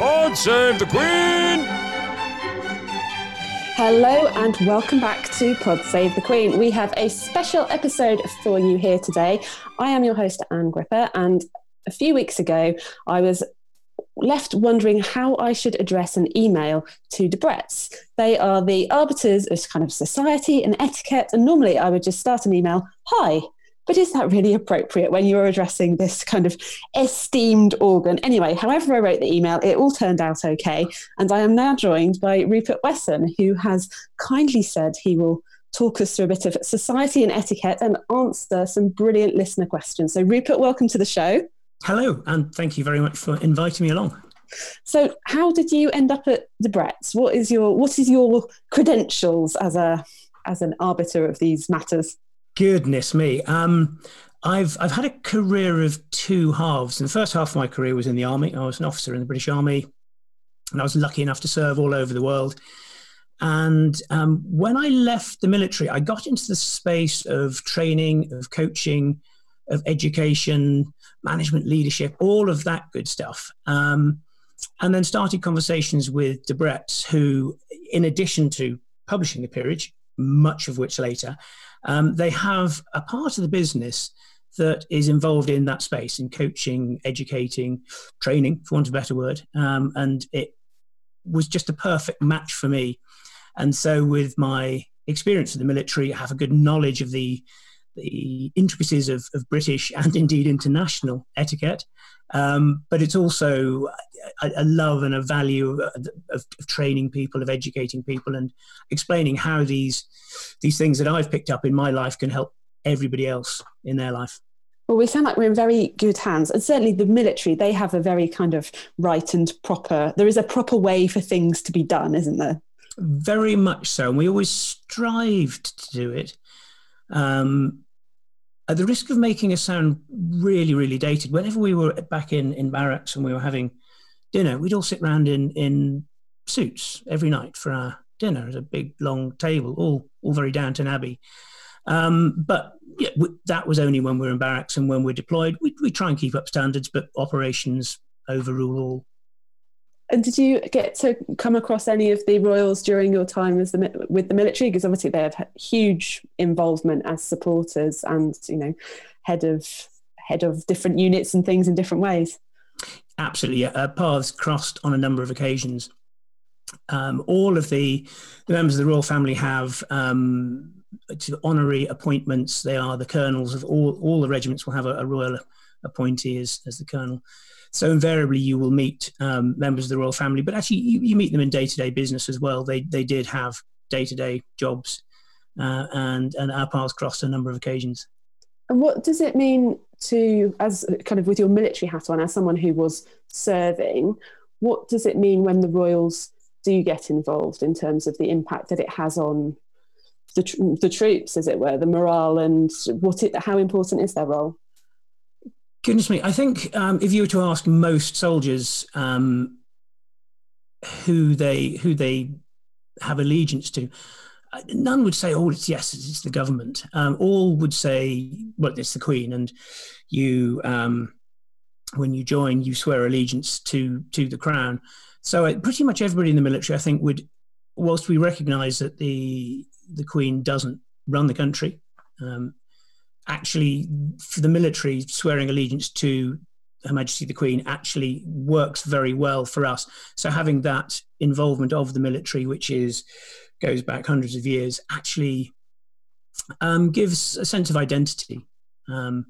God save the Queen! Hello and welcome back to Pod Save the Queen. We have a special episode for you here today. I am your host, Anne Gripper, and a few weeks ago I was left wondering how I should address an email to Debrett's. They are the arbiters of kind of society and etiquette, and normally I would just start an email, Hi, but is that really appropriate when you're addressing this kind of esteemed organ? Anyway, however I wrote the email, it all turned out okay. And I am now joined by Rupert Wesson, who has kindly said he will talk us through a bit of society and etiquette and answer some brilliant listener questions. So, Rupert, welcome to the show. Hello, and thank you very much for inviting me along. So, how did you end up at the Debrett's? What is your what is your credentials as a as an arbiter of these matters? Goodness me. Um, I've I've had a career of two halves. And the first half of my career was in the army. I was an officer in the British Army, and I was lucky enough to serve all over the world. And um, when I left the military, I got into the space of training, of coaching, of education, management, leadership, all of that good stuff. Um, and then started conversations with Debrett's, who, in addition to publishing the peerage, much of which later, um, they have a part of the business that is involved in that space in coaching, educating, training, for want of a better word. Um, and it was just a perfect match for me. And so, with my experience in the military, I have a good knowledge of the the intricacies of, of British and indeed international etiquette. Um, but it's also a, a, love and a value of, of, training people, of educating people, and explaining how these these things that I've picked up in my life can help everybody else in their life. Well, we sound like we're in very good hands. And certainly the military, they have a very kind of right and proper, there is a proper way for things to be done, isn't there? Very much so. And we always strived to do it. Um, at the risk of making us sound really, really dated, whenever we were back in, in barracks and we were having dinner, we'd all sit round in, in suits every night for our dinner at a big long table, all all very Downton Abbey. Um, but yeah, we, that was only when we are in barracks and when we're deployed. We, we try and keep up standards, but operations overrule all. And did you get to come across any of the royals during your time as the, with the military? Because obviously they have huge involvement as supporters and you know head of head of different units and things in different ways. Absolutely, yeah. Uh, paths crossed on a number of occasions. Um, all of the, the members of the royal family have um, honorary appointments. They are the colonels of all, all the regiments will have a, a royal appointee as, as the colonel. So invariably, you will meet um, members of the royal family, but actually, you, you meet them in day to day business as well. They they did have day to day jobs, uh, and and our paths crossed a number of occasions. And what does it mean to, as kind of with your military hat on, as someone who was serving? What does it mean when the royals do get involved in terms of the impact that it has on the, the troops, as it were, the morale, and what it, how important is their role? Goodness me, I think um, if you were to ask most soldiers um, who they who they have allegiance to, uh, none would say, "Oh, it's yes, it's the government." Um, all would say, "Well, it's the Queen," and you, um, when you join, you swear allegiance to to the crown. So uh, pretty much everybody in the military, I think, would, whilst we recognise that the the Queen doesn't run the country, um, actually for the military swearing allegiance to her majesty the queen actually works very well for us. So having that involvement of the military which is goes back hundreds of years actually um, gives a sense of identity um,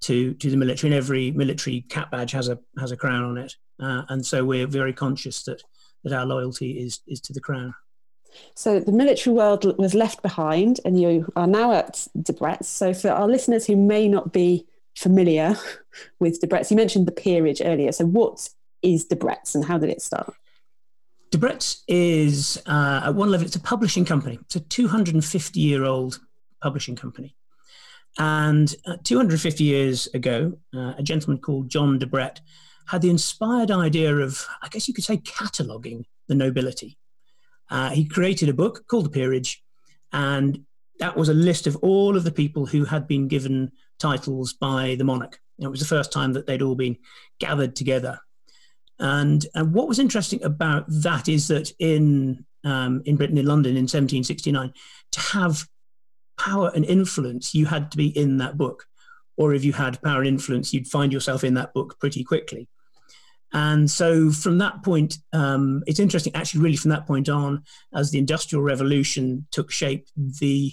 to to the military and every military cap badge has a has a crown on it. Uh, and so we're very conscious that that our loyalty is is to the crown so the military world was left behind, and you are now at Debrett's. So for our listeners who may not be familiar with Debrett's, you mentioned the peerage earlier. So what is Debrett's, and how did it start? Debrett's is uh, at one level it's a publishing company. It's a 250 year old publishing company. And uh, 250 years ago, uh, a gentleman called John Debrett had the inspired idea of, I guess you could say, cataloguing the nobility. Uh, he created a book called The Peerage, and that was a list of all of the people who had been given titles by the monarch. It was the first time that they'd all been gathered together. And, and what was interesting about that is that in, um, in Britain, in London in 1769, to have power and influence, you had to be in that book. Or if you had power and influence, you'd find yourself in that book pretty quickly. And so from that point, um, it's interesting, actually, really from that point on, as the Industrial Revolution took shape, the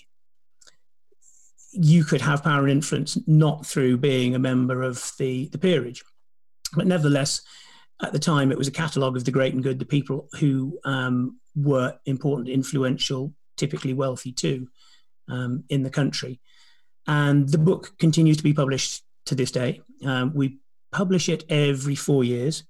you could have power and influence not through being a member of the, the peerage. But nevertheless, at the time, it was a catalogue of the great and good, the people who um, were important, influential, typically wealthy too, um, in the country. And the book continues to be published to this day. Um, we publish it every four years,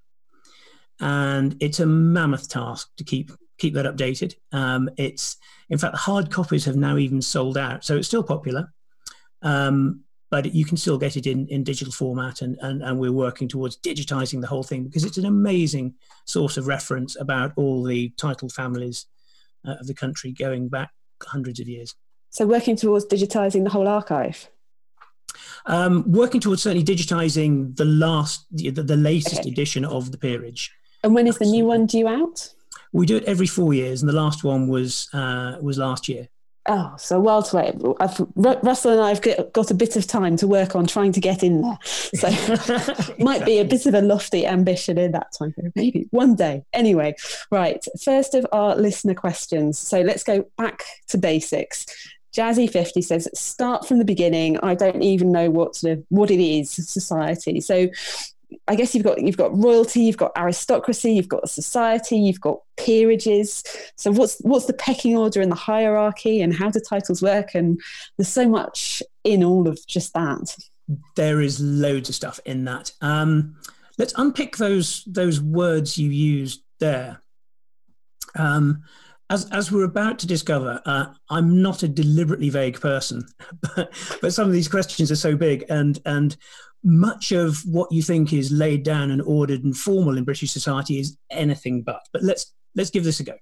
and it's a mammoth task to keep keep that updated. Um, it's in fact the hard copies have now even sold out, so it's still popular. Um, but you can still get it in, in digital format, and, and, and we're working towards digitizing the whole thing because it's an amazing source of reference about all the title families uh, of the country going back hundreds of years. So, working towards digitizing the whole archive? Um, working towards certainly digitizing the last, the, the latest okay. edition of the peerage. And when is the new one due out? We do it every four years, and the last one was uh, was last year. Oh, so well to wait. I've, Russell and I have got a bit of time to work on trying to get in there. So might be a bit of a lofty ambition in that time period. Maybe one day. Anyway, right. First of our listener questions. So let's go back to basics. Jazzy 50 says, start from the beginning. I don't even know what sort of what it is, society. So I guess you've got you've got royalty, you've got aristocracy, you've got society, you've got peerages. So what's what's the pecking order and the hierarchy and how do titles work? And there's so much in all of just that. There is loads of stuff in that. Um, let's unpick those those words you used there. Um, as, as we're about to discover, uh, I'm not a deliberately vague person, but, but some of these questions are so big, and and much of what you think is laid down and ordered and formal in British society is anything but. But let's let's give this a go.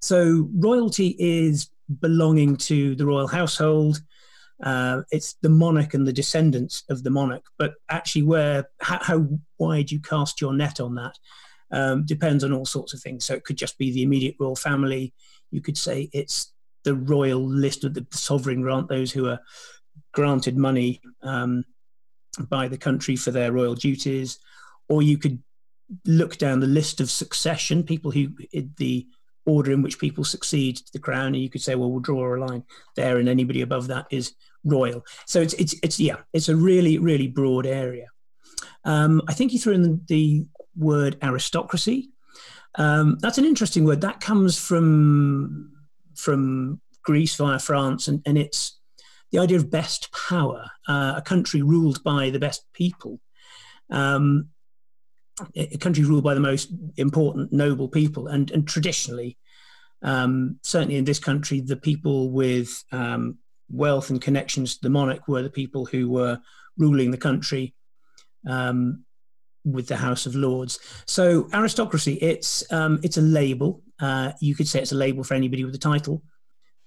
So royalty is belonging to the royal household. Uh, it's the monarch and the descendants of the monarch. But actually, where how, how wide you cast your net on that um, depends on all sorts of things. So it could just be the immediate royal family. You could say it's the royal list of the sovereign grant, those who are granted money um, by the country for their royal duties. Or you could look down the list of succession, people who, the order in which people succeed to the crown, and you could say, well, we'll draw a line there, and anybody above that is royal. So it's, it's, it's yeah, it's a really, really broad area. Um, I think you threw in the, the word aristocracy. Um, that's an interesting word. That comes from from Greece via France, and, and it's the idea of best power, uh, a country ruled by the best people, um, a country ruled by the most important, noble people, and and traditionally, um, certainly in this country, the people with um, wealth and connections to the monarch were the people who were ruling the country. Um, with the House of Lords. So aristocracy, it's um, it's a label. Uh, you could say it's a label for anybody with a title,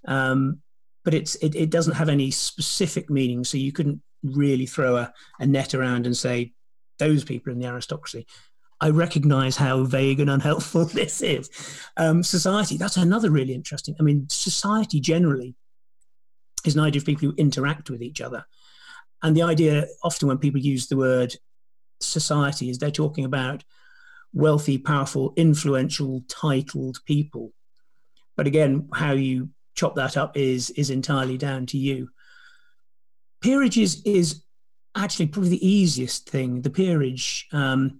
um, but it's it, it, doesn't have any specific meaning. So you couldn't really throw a, a net around and say those people in the aristocracy. I recognise how vague and unhelpful this is. Um, society, that's another really interesting. I mean, society generally is an idea of people who interact with each other. And the idea, often when people use the word society is they're talking about wealthy, powerful, influential, titled people. But again, how you chop that up is is entirely down to you. Peerages is actually probably the easiest thing. The peerage, um,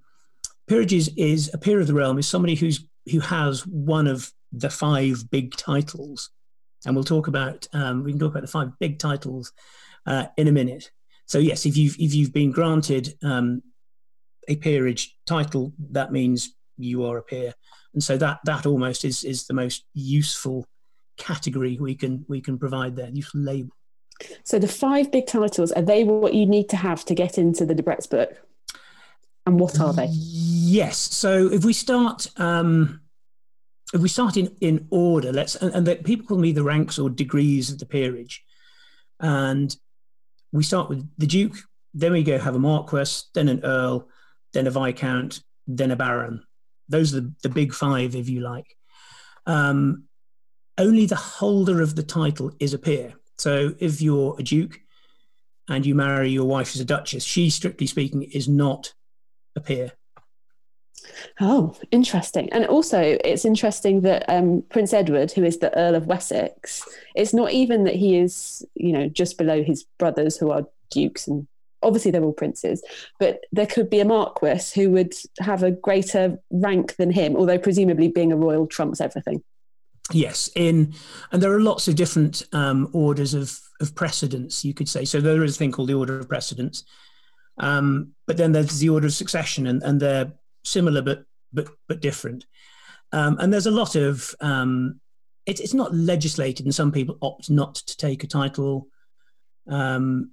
peerages is a peer of the realm is somebody who's who has one of the five big titles, and we'll talk about um, we can talk about the five big titles uh, in a minute. So yes, if you've if you've been granted um, a peerage title, that means you are a peer, and so that that almost is is the most useful category we can we can provide there. Useful label. So the five big titles are they what you need to have to get into the Debrett's book, and what are they? Yes. So if we start. Um, if we start in, in order, let's and, and the, people call me the ranks or degrees of the peerage, and we start with the Duke, then we go have a Marquess, then an Earl, then a Viscount, then a Baron. those are the, the big five, if you like. Um, only the holder of the title is a peer. So if you're a duke and you marry your wife as a duchess, she, strictly speaking, is not a peer. Oh, interesting. And also, it's interesting that um, Prince Edward, who is the Earl of Wessex, it's not even that he is, you know, just below his brothers who are dukes and obviously they're all princes, but there could be a marquis who would have a greater rank than him, although presumably being a royal trumps everything. Yes, in and there are lots of different um, orders of of precedence, you could say. So there is a thing called the order of precedence, um, but then there's the order of succession, and, and they're similar but but but different. Um, and there's a lot of um, it, it's not legislated, and some people opt not to take a title, um,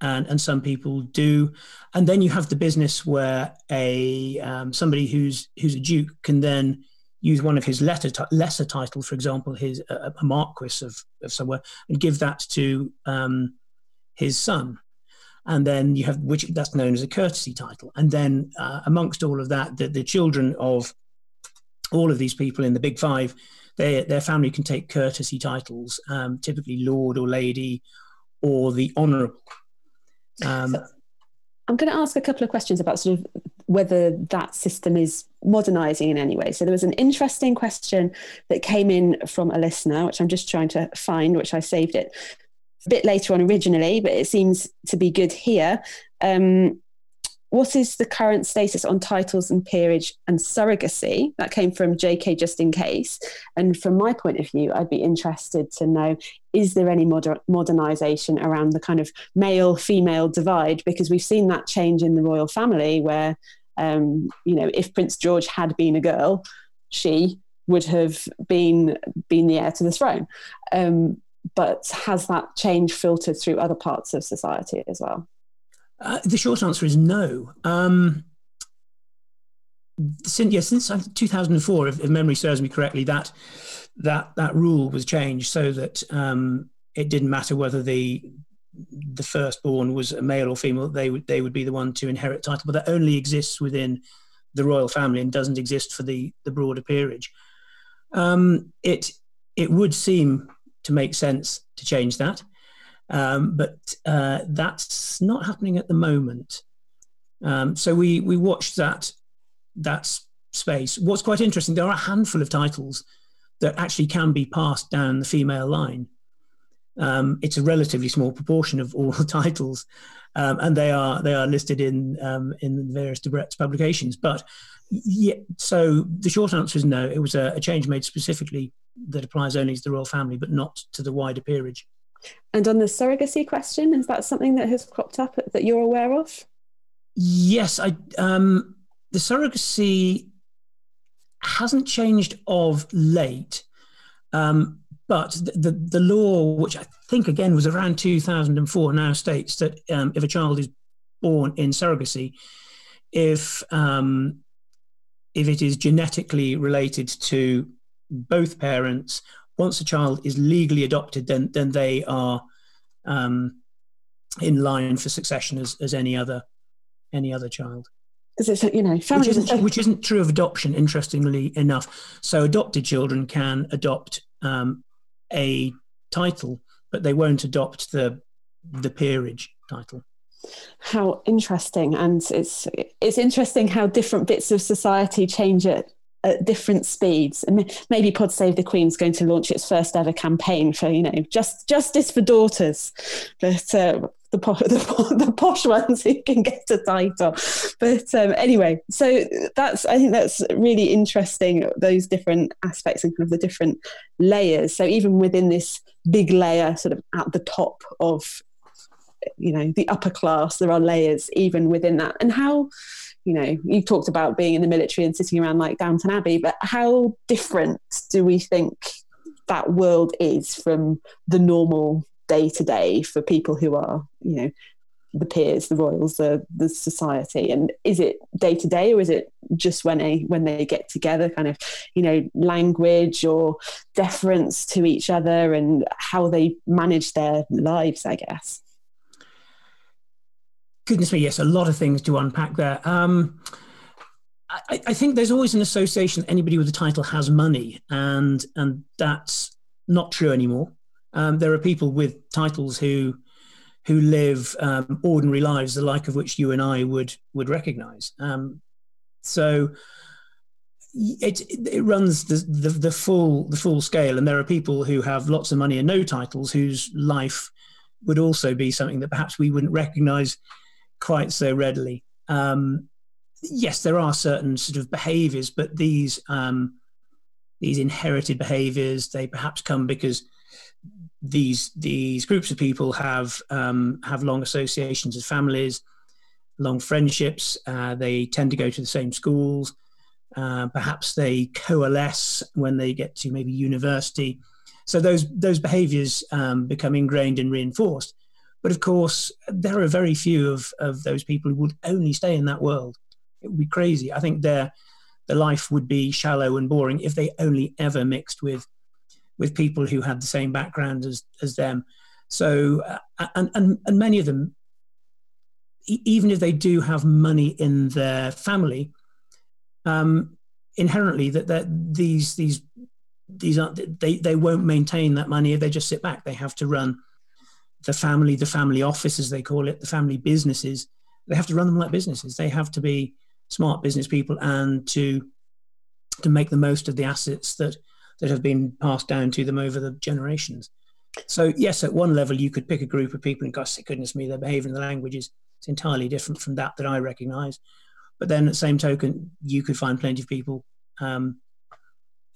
and and some people do. And then you have the business where a um, somebody who's who's a duke can then use one of his letter t- lesser title, for example, his uh, a marquis of, of somewhere, and give that to um, his son. And then you have which that's known as a courtesy title. And then uh, amongst all of that, the, the children of all of these people in the big five, they, their family can take courtesy titles, um, typically lord or lady, or the honourable. Um, so I'm going to ask a couple of questions about sort of whether that system is modernizing in any way. So there was an interesting question that came in from a listener, which I'm just trying to find, which I saved it a bit later on originally, but it seems to be good here. Um, what is the current status on titles and peerage and surrogacy? That came from JK just in case. And from my point of view, I'd be interested to know is there any moder- modernization around the kind of male female divide? Because we've seen that change in the royal family where, um, you know, if Prince George had been a girl, she would have been been the heir to the throne. Um, but has that change filtered through other parts of society as well? Uh, the short answer is no. Um, since yeah, since 2004, if, if, memory serves me correctly, that that that rule was changed so that um, it didn't matter whether the the firstborn was a male or female; they would they would be the one to inherit title. But that only exists within the royal family and doesn't exist for the the broader peerage. Um, it it would seem to make sense to change that. Um, but uh, that's not happening at the moment. Um, so we we watched that that space. What's quite interesting, there are a handful of titles that actually can be passed down the female line. Um, it's a relatively small proportion of all the titles, um, and they are they are listed in um, in various Debrett's publications. But yeah, so the short answer is no. It was a, a change made specifically that applies only to the royal family, but not to the wider peerage. And on the surrogacy question, is that something that has cropped up that you're aware of? Yes, I um, the surrogacy hasn't changed of late, um, but the, the, the law, which I think again was around 2004, now states that um, if a child is born in surrogacy, if um, if it is genetically related to both parents once a child is legally adopted, then then they are um, in line for succession as, as any other any other child. Because it's you know which isn't, which isn't, true of adoption. Interestingly enough, so adopted children can adopt um, a title, but they won't adopt the the peerage title. How interesting, and it's it's interesting how different bits of society change it at different speeds. And maybe Pod Save the Queen is going to launch its first ever campaign for, you know, just justice for daughters. But uh, the, po- the, the, posh ones who can get a title. But um, anyway, so that's I think that's really interesting. Those different aspects and kind of the different layers. So even within this big layer, sort of at the top of you know the upper class, there are layers even within that, and how you know, you talked about being in the military and sitting around like Downton Abbey, but how different do we think that world is from the normal day to day for people who are, you know, the peers, the royals, the the society, and is it day to day or is it just when they when they get together, kind of, you know, language or deference to each other and how they manage their lives, I guess goodness me, yes, a lot of things to unpack there. Um, I, I, think there's always an association that anybody with a title has money, and and that's not true anymore. Um, there are people with titles who who live um, ordinary lives, the like of which you and I would would recognise. Um, so it it runs the, the, the full the full scale, and there are people who have lots of money and no titles whose life would also be something that perhaps we wouldn't recognise quite so readily. Um, yes, there are certain sort of behaviours, but these um, these inherited behaviours they perhaps come because these these groups of people have um, have long associations as families, long friendships. Uh, they tend to go to the same schools. Uh, perhaps they coalesce when they get to maybe university. So those those behaviours um, become ingrained and reinforced. But of course, there are very few of, of those people who would only stay in that world. It would be crazy. I think their their life would be shallow and boring if they only ever mixed with with people who had the same background as as them. So uh, and, and and many of them, even if they do have money in their family, um, inherently that that these these these aren't they they won't maintain that money if they just sit back. They have to run the family, the family office as they call it, the family businesses. They have to run them like businesses. They have to be smart business people and to to make the most of the assets that that have been passed down to them over the generations. So yes, at one level you could pick a group of people and gosh, goodness me, their behaviour and the language is it's entirely different from that that I recognise. But then at the same token, you could find plenty of people um,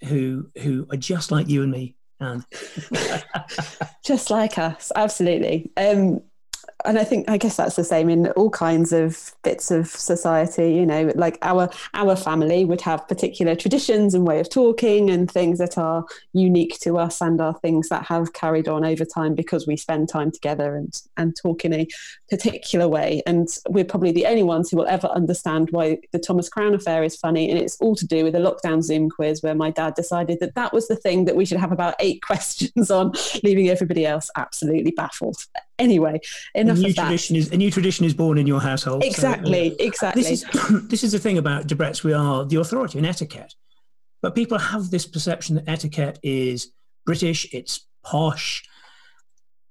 who who are just like you and me, just like us, absolutely. Um, and I think I guess that's the same in all kinds of bits of society. You know, like our our family would have particular traditions and way of talking and things that are unique to us and are things that have carried on over time because we spend time together and and talk in a particular way. And we're probably the only ones who will ever understand why the Thomas Crown affair is funny. And it's all to do with a lockdown Zoom quiz where my dad decided that that was the thing that we should have about eight questions on, leaving everybody else absolutely baffled. Anyway, enough a new of tradition is a new tradition is born in your household. Exactly, so, uh, exactly. This is this is the thing about Debrett's. We are the authority in etiquette, but people have this perception that etiquette is British. It's posh.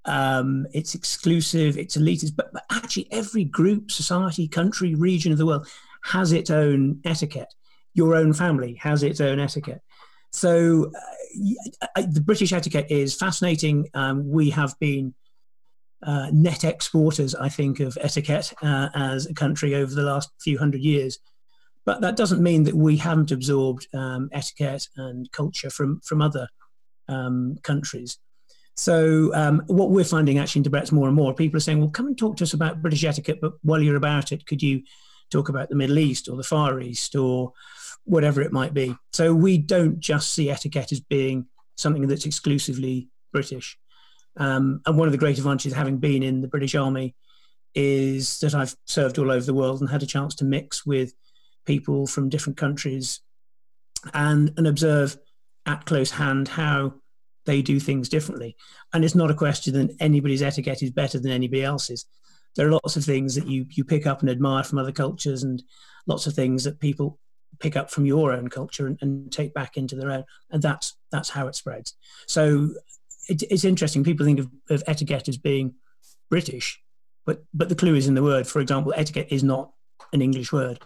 Um, it's exclusive. It's elitist. But, but actually, every group, society, country, region of the world has its own etiquette. Your own family has its own etiquette. So uh, the British etiquette is fascinating. Um, we have been uh, net exporters, I think, of etiquette uh, as a country over the last few hundred years. But that doesn't mean that we haven't absorbed um, etiquette and culture from from other um, countries. So um, what we're finding actually in Debrett's more and more, people are saying, "Well, come and talk to us about British etiquette." But while you're about it, could you talk about the Middle East or the Far East or whatever it might be? So we don't just see etiquette as being something that's exclusively British. Um, and one of the great advantages having been in the British Army is that I've served all over the world and had a chance to mix with people from different countries and, and observe at close hand how they do things differently. And it's not a question that anybody's etiquette is better than anybody else's. There are lots of things that you, you pick up and admire from other cultures, and lots of things that people pick up from your own culture and, and take back into their own. And that's that's how it spreads. So it, it's interesting. People think of, of etiquette as being British, but but the clue is in the word. For example, etiquette is not an English word;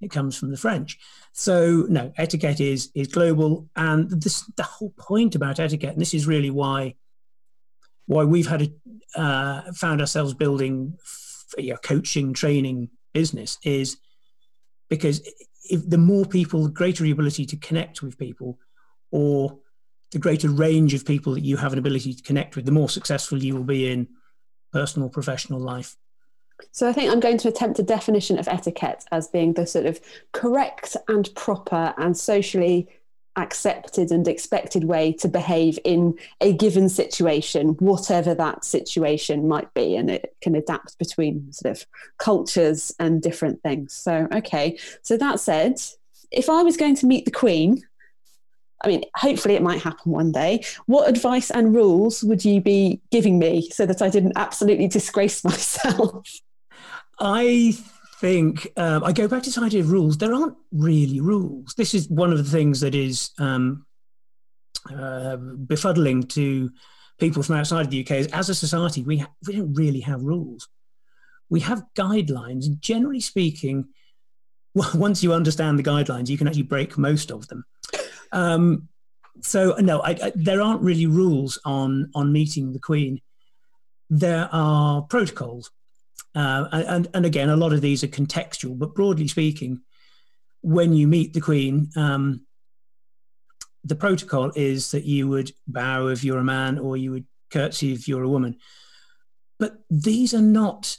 it comes from the French. So no, etiquette is is global, and this the whole point about etiquette, and this is really why why we've had a, uh, found ourselves building a coaching training business is because if the more people, the greater ability to connect with people, or the greater range of people that you have an ability to connect with, the more successful you will be in personal, professional life. So I think I'm going to attempt a definition of etiquette as being the sort of correct and proper and socially accepted and expected way to behave in a given situation, whatever that situation might be. And it can adapt between sort of cultures and different things. So, okay. So that said, if I was going to meet the Queen, I mean, hopefully it might happen one day. What advice and rules would you be giving me so that I didn't absolutely disgrace myself? I think um, I go back to this idea of rules. There aren't really rules. This is one of the things that is um, uh, befuddling to people from outside of the UK. Is as a society, we ha- we don't really have rules. We have guidelines. Generally speaking, once you understand the guidelines, you can actually break most of them. Um, so no, I, I, there aren't really rules on on meeting the Queen. There are protocols, uh, and and again, a lot of these are contextual. But broadly speaking, when you meet the Queen, um, the protocol is that you would bow if you're a man, or you would curtsy if you're a woman. But these are not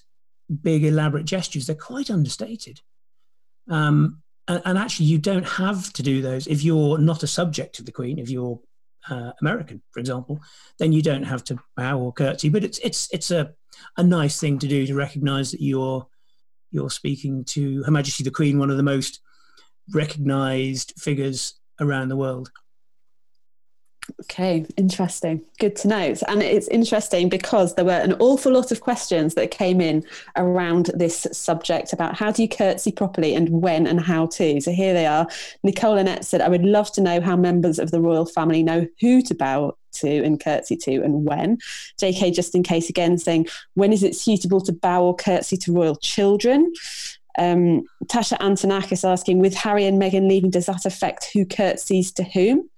big elaborate gestures; they're quite understated. Um, and, and, actually, you don't have to do those if you're not a subject of the Queen. If you're uh, American, for example, then you don't have to bow or curtsy. But it's it's it's a a nice thing to do to recognise that you're you're speaking to Her Majesty the Queen, one of the most recognised figures around the world. Okay, interesting. Good to know. And it's interesting because there were an awful lot of questions that came in around this subject about how do you curtsy properly and when and how to. So here they are. Nicole Annette said, I would love to know how members of the royal family know who to bow to and curtsy to and when. JK, just in case again, saying, when is it suitable to bow or curtsy to royal children? Um, Tasha Antonakis asking, with Harry and Meghan leaving, does that affect who curtsies to whom?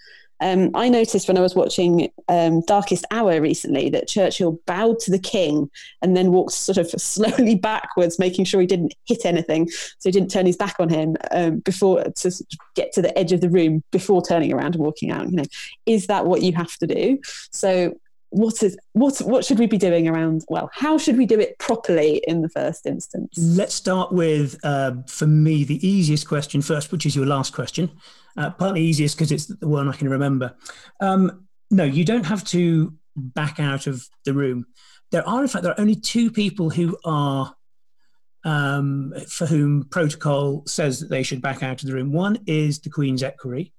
Um, I noticed when I was watching um, Darkest Hour recently that Churchill bowed to the king and then walked sort of slowly backwards, making sure he didn't hit anything, so he didn't turn his back on him um, before to get to the edge of the room before turning around and walking out. You know, is that what you have to do? So what is what what should we be doing around well how should we do it properly in the first instance let's start with uh, for me the easiest question first which is your last question uh, partly easiest because it's the one i can remember. Um, no you don't have to back out of the room. There are in fact there are only two people who are um, for whom protocol says that they should back out of the room. One is the queen's equerry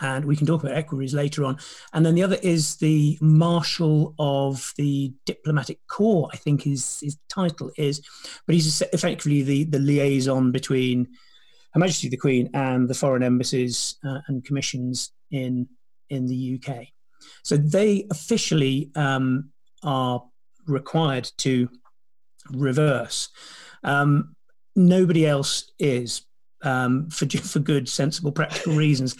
and we can talk about equerries later on. And then the other is the Marshal of the Diplomatic Corps, I think his, his title is, but he's effectively the, the liaison between Her Majesty the Queen and the foreign embassies uh, and commissions in, in the UK. So they officially um, are required to reverse. Um, nobody else is um, for, for good, sensible, practical reasons.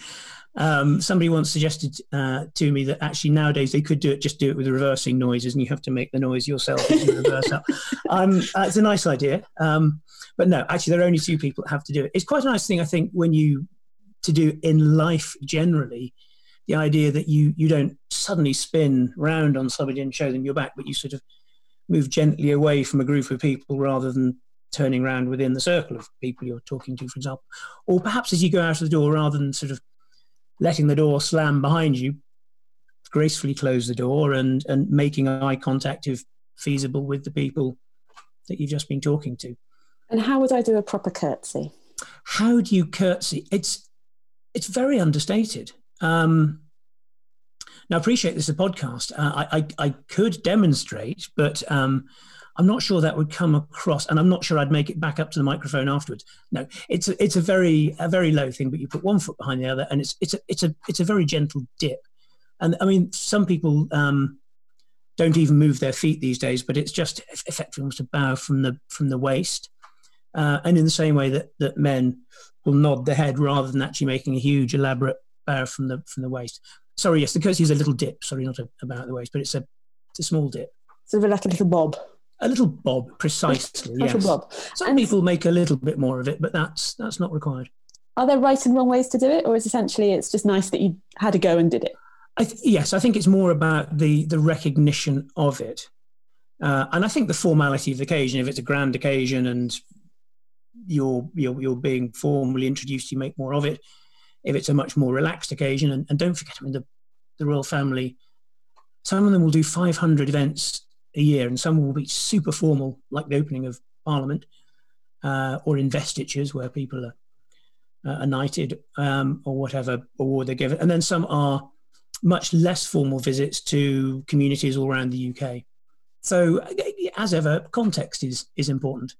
Um, somebody once suggested uh, to me that actually nowadays they could do it, just do it with reversing noises, and you have to make the noise yourself as you reverse up. Um, uh, it's a nice idea, um, but no, actually there are only two people that have to do it. It's quite a nice thing, I think, when you to do in life generally. The idea that you you don't suddenly spin round on somebody and show them your back, but you sort of move gently away from a group of people rather than turning around within the circle of people you're talking to, for example. Or perhaps as you go out of the door, rather than sort of letting the door slam behind you, gracefully close the door and, and making eye contact if feasible with the people that you've just been talking to. And how would I do a proper curtsy? How do you curtsy? It's it's very understated. Um, now, I appreciate this is a podcast. Uh, I, I, I could demonstrate, but um, I'm not sure that would come across, and I'm not sure I'd make it back up to the microphone afterwards. No, it's a, it's a very a very low thing, but you put one foot behind the other, and it's it's a it's a it's a very gentle dip. And I mean, some people um, don't even move their feet these days, but it's just effectively almost a bow from the from the waist, uh, and in the same way that that men will nod the head rather than actually making a huge elaborate bow from the from the waist. Sorry, yes, the curtsy is a little dip. Sorry, not a, about the waist, but it's a it's a small dip. Sort of like a little bob. A little bob, precisely. Little yes. bob. Some And- people make a little bit more of it, but that's that's not required. Are there right and wrong ways to do it, or is essentially it's just nice that you had a go and did it? I th- yes, I think it's more about the the recognition of it, uh, and I think the formality of the occasion. If it's a grand occasion and you're you're, you're being formally introduced, you make more of it. If it's a much more relaxed occasion, and, and don't forget, I mean, the the royal family, some of them will do 500 events a year, and some will be super formal, like the opening of Parliament, uh, or investitures where people are, uh, knighted um, or whatever award they're given, and then some are much less formal visits to communities all around the UK. So, as ever, context is is important.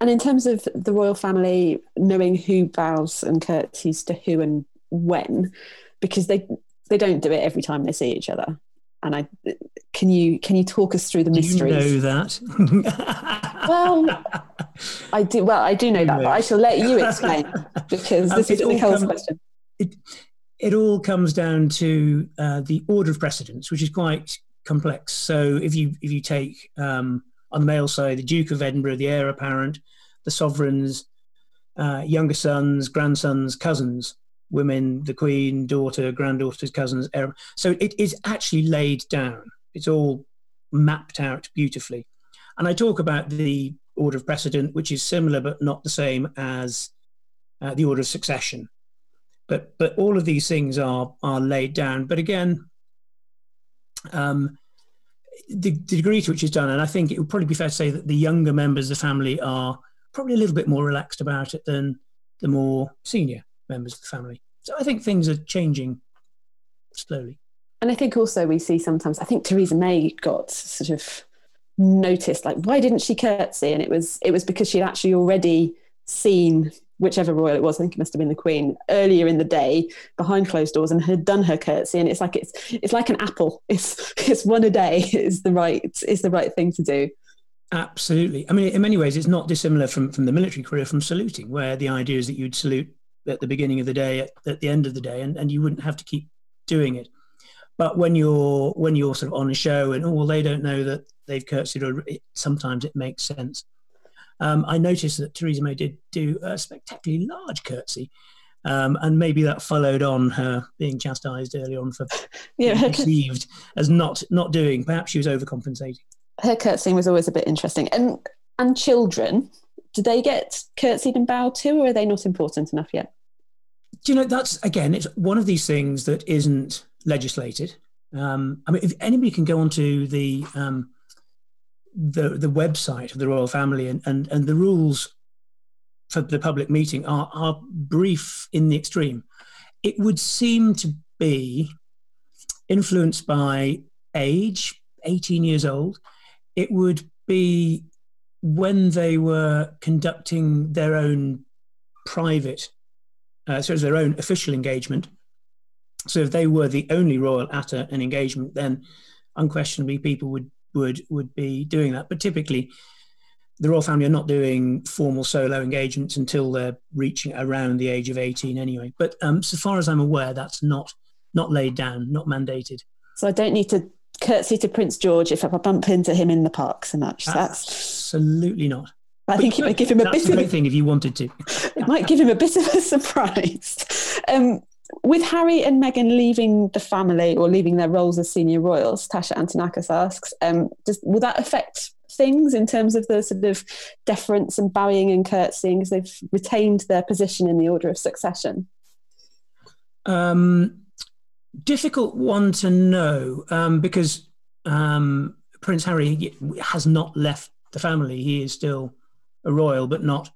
And in terms of the royal family knowing who bows and curtsies to who and when, because they they don't do it every time they see each other. And I can you can you talk us through the mysteries? Do you know that? well, I do. Well, I do know that, but I shall let you explain because this um, is Nicole's question. It, it all comes down to uh, the order of precedence, which is quite complex. So if you if you take um, on the male side, the Duke of Edinburgh, the heir apparent, the sovereigns, uh, younger sons, grandsons, cousins, women, the queen, daughter, granddaughters, cousins. Heir. So it is actually laid down. It's all mapped out beautifully. And I talk about the order of precedent, which is similar but not the same as uh, the order of succession. But but all of these things are are laid down. But again, um, the, the degree to which it's done, and I think it would probably be fair to say that the younger members of the family are probably a little bit more relaxed about it than the more senior members of the family. So I think things are changing slowly. And I think also we see sometimes, I think Theresa May got sort of noticed, like, why didn't she curtsy? And it was it was because she'd actually already seen whichever royal it was, I think it must have been the Queen, earlier in the day behind closed doors and had done her curtsy. And it's like it's it's like an apple. It's it's one a day is the right is the right thing to do. Absolutely. I mean, in many ways, it's not dissimilar from from the military career from saluting, where the idea is that you'd salute at the beginning of the day, at, at the end of the day, and, and you wouldn't have to keep doing it. But when you're when you're sort of on a show and oh well, they don't know that they've curtsied, or it, sometimes it makes sense. Um, I noticed that Theresa May did do a spectacularly large curtsy, um, and maybe that followed on her being chastised early on for yeah. being perceived as not not doing. Perhaps she was overcompensating. Her curtsying was always a bit interesting, and and children, do they get curtsied and bowed to, or are they not important enough yet? Do you know that's again? It's one of these things that isn't legislated. Um, I mean, if anybody can go onto the um, the the website of the royal family and and, and the rules for the public meeting are, are brief in the extreme. It would seem to be influenced by age, 18 years old. It would be when they were conducting their own private, uh, so it was their own official engagement. So if they were the only royal at a, an engagement, then unquestionably people would would would be doing that. But typically, the royal family are not doing formal solo engagements until they're reaching around the age of 18 anyway. But um, so far as I'm aware, that's not not laid down, not mandated. So I don't need to curtsy to Prince George if I bump into him in the park so much. That's absolutely not. I think it might give him a bit of a thing if you wanted to. it might give him a bit of a surprise. Um, with Harry and Meghan leaving the family or leaving their roles as senior royals, Tasha Antonakis asks, um, does, will that affect things in terms of the sort of deference and bowing and curtsying as they've retained their position in the order of succession? Um, difficult one to know um, because um, Prince Harry has not left the family. He is still a royal, but not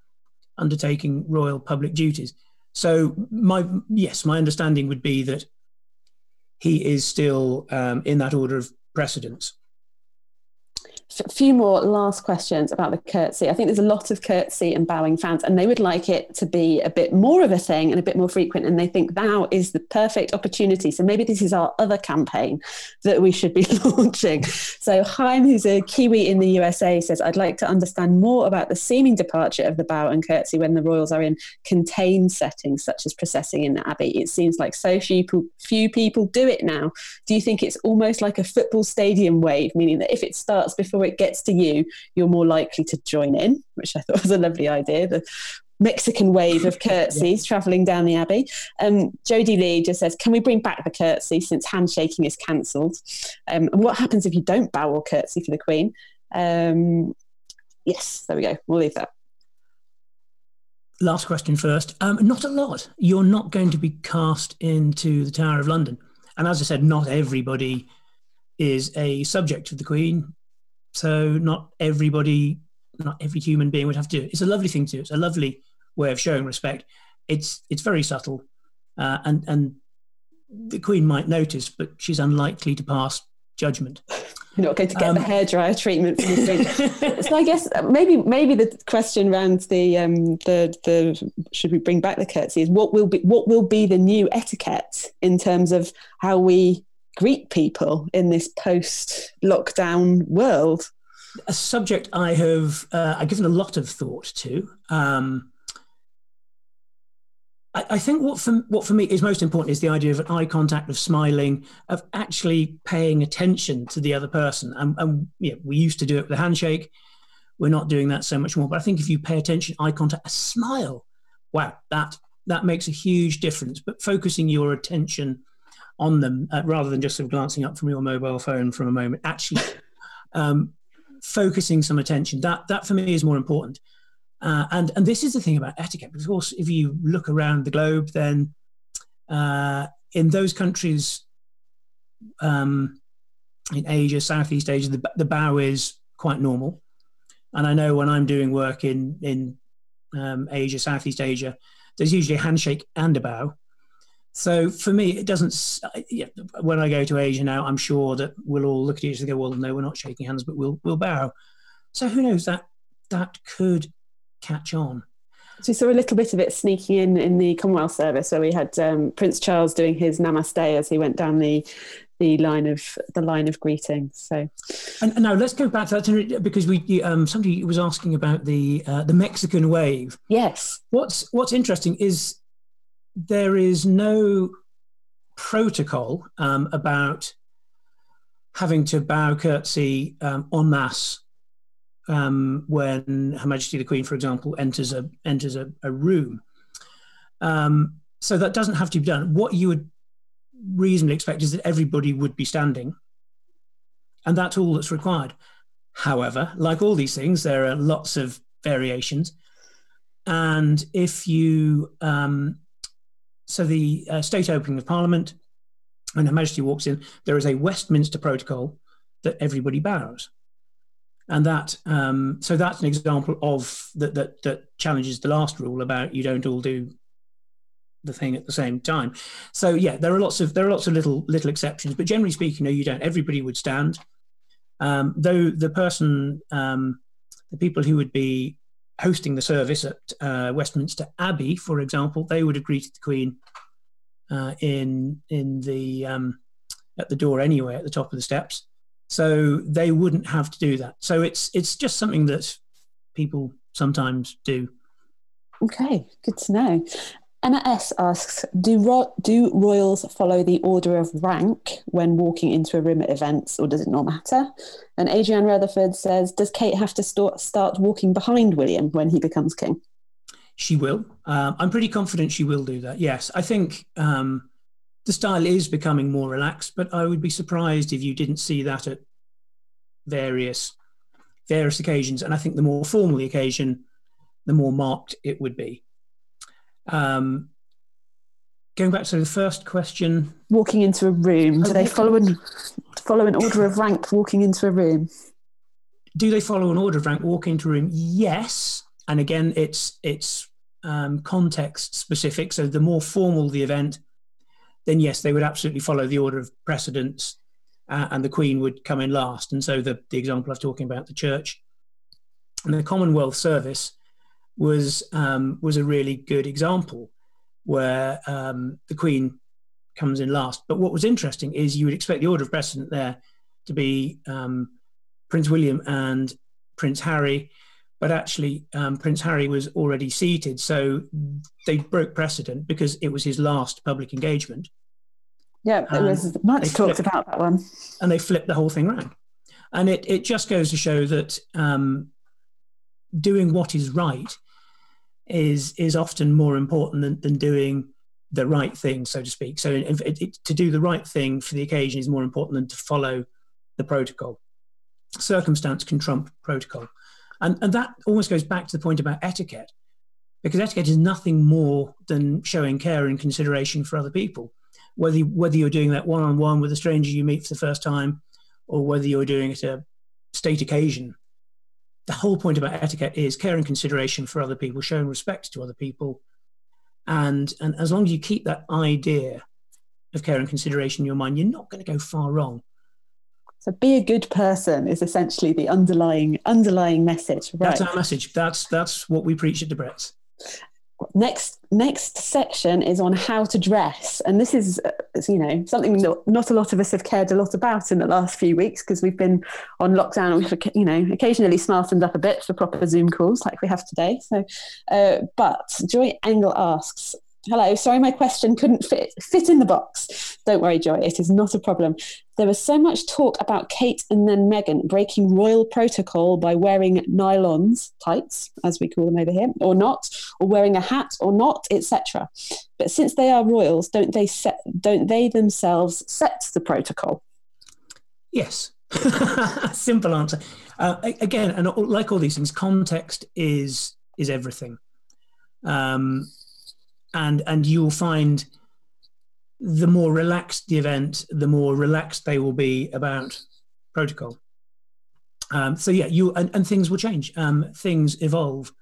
undertaking royal public duties. So my yes, my understanding would be that he is still um, in that order of precedence a few more last questions about the curtsy. I think there's a lot of curtsy and bowing fans, and they would like it to be a bit more of a thing and a bit more frequent. And they think now is the perfect opportunity. So maybe this is our other campaign that we should be launching. So Chaim, who's a Kiwi in the USA, says, I'd like to understand more about the seeming departure of the bow and curtsy when the royals are in contained settings, such as processing in the Abbey. It seems like so few, few people do it now. Do you think it's almost like a football stadium wave, meaning that if it starts before it gets to you, you're more likely to join in, which I thought was a lovely idea. The Mexican wave of curtsies yeah. travelling down the Abbey. Um, Jodie Lee just says, Can we bring back the curtsy since handshaking is cancelled? Um, and what happens if you don't bow or curtsy for the Queen? Um, yes, there we go. We'll leave that. Last question first. Um, not a lot. You're not going to be cast into the Tower of London. And as I said, not everybody is a subject of the Queen. So not everybody, not every human being would have to do it. It's a lovely thing to do. It's a lovely way of showing respect. It's it's very subtle, uh, and and the Queen might notice, but she's unlikely to pass judgment. You're not going to get um, the hairdryer treatment from the so I guess uh, maybe maybe the question around the um, the the should we bring back the curtsy is what will be what will be the new etiquette in terms of how we greet people in this post lockdown world. A subject I have uh, I've given a lot of thought to. Um, I, think what for what for me is most important is the idea of eye contact, of smiling, of actually paying attention to the other person. And, and know, we used to do it with a handshake. We're not doing that so much more. But I think if you pay attention, eye contact, a smile, wow, that that makes a huge difference. But focusing your attention on them uh, rather than just sort of glancing up from your mobile phone from a moment, actually um, focusing some attention. That that for me is more important. Uh, and and this is the thing about etiquette. Because of course, if you look around the globe, then uh, in those countries um, in Asia, Southeast Asia, the, the bow is quite normal. And I know when I'm doing work in in um, Asia, Southeast Asia, there's usually a handshake and a bow. So for me, it doesn't. When I go to Asia now, I'm sure that we'll all look at each other and go, "Well, no, we're not shaking hands, but we'll we'll bow." So who knows that that could catch on. So we saw a little bit of it sneaking in in the Commonwealth Service, where we had um, Prince Charles doing his namaste as he went down the the line of the line of greeting. So, and, and now let's go back to that because we um, somebody was asking about the uh, the Mexican wave. Yes. What's What's interesting is there is no protocol um, about having to bow curtsy um, en masse um, when Her Majesty the Queen, for example, enters a enters a, a room. Um, so that doesn't have to be done. What you would reasonably expect is that everybody would be standing, and that's all that's required. However, like all these things, there are lots of variations, and if you um, so the uh, state opening of Parliament, when Her Majesty walks in, there is a Westminster protocol that everybody bows and that um, so that's an example of that, that that challenges the last rule about you don't all do the thing at the same time. So yeah, there are lots of there are lots of little little exceptions, but generally speaking, no, you don't. Everybody would stand, um, though the person, um, the people who would be hosting the service at uh, Westminster Abbey, for example, they would have greeted the Queen uh, in in the um, at the door anyway, at the top of the steps. So they wouldn't have to do that. So it's it's just something that people sometimes do. Okay, good to know. Emma S asks, do, ro- do royals follow the order of rank when walking into a room at events, or does it not matter? And Adrienne Rutherford says, does Kate have to start, start walking behind William when he becomes king? She will. Um, I'm pretty confident she will do that. Yes, I think um, the style is becoming more relaxed, but I would be surprised if you didn't see that at various various occasions. And I think the more formal the occasion, the more marked it would be. Um, going back to the first question, walking into a room, do they follow an follow an order of rank walking into a room? Do they follow an order of rank walking into a room? Yes, and again, it's it's um, context specific. So the more formal the event, then yes, they would absolutely follow the order of precedence, uh, and the Queen would come in last. And so the, the example I was talking about, the church and the Commonwealth Service, was um, was a really good example where um, the Queen comes in last. But what was interesting is you would expect the order of precedent there to be um, Prince William and Prince Harry, but actually um, Prince Harry was already seated, so they broke precedent because it was his last public engagement. Yeah, it was much talked about that one. And they flipped the whole thing around. And it, it just goes to show that um, doing what is right is is often more important than, than doing the right thing, so to speak. So it, it, to do the right thing for the occasion is more important than to follow the protocol. Circumstance can trump protocol. And, and that almost goes back to the point about etiquette, because etiquette is nothing more than showing care and consideration for other people. Whether, whether you're doing that one on one with a stranger you meet for the first time, or whether you're doing it at a state occasion, the whole point about etiquette is care and consideration for other people, showing respect to other people. And, and as long as you keep that idea of care and consideration in your mind, you're not going to go far wrong. So be a good person is essentially the underlying underlying message. Right. That's our message. That's that's what we preach at Debrett's. Next next section is on how to dress, and this is uh, you know something that not a lot of us have cared a lot about in the last few weeks because we've been on lockdown. and We've you know occasionally smartened up a bit for proper Zoom calls like we have today. So, uh, but Joy Engel asks, Hello, sorry my question couldn't fit fit in the box. Don't worry, Joy, it is not a problem. There was so much talk about Kate and then Meghan breaking royal protocol by wearing nylons, tights, as we call them over here, or not, or wearing a hat or not, etc. But since they are royals, don't they set don't they themselves set the protocol? Yes. Simple answer. Uh, again, and like all these things, context is is everything. Um, and and you'll find the more relaxed the event, the more relaxed they will be about protocol. Um, so yeah, you and, and, things will change. Um, things evolve.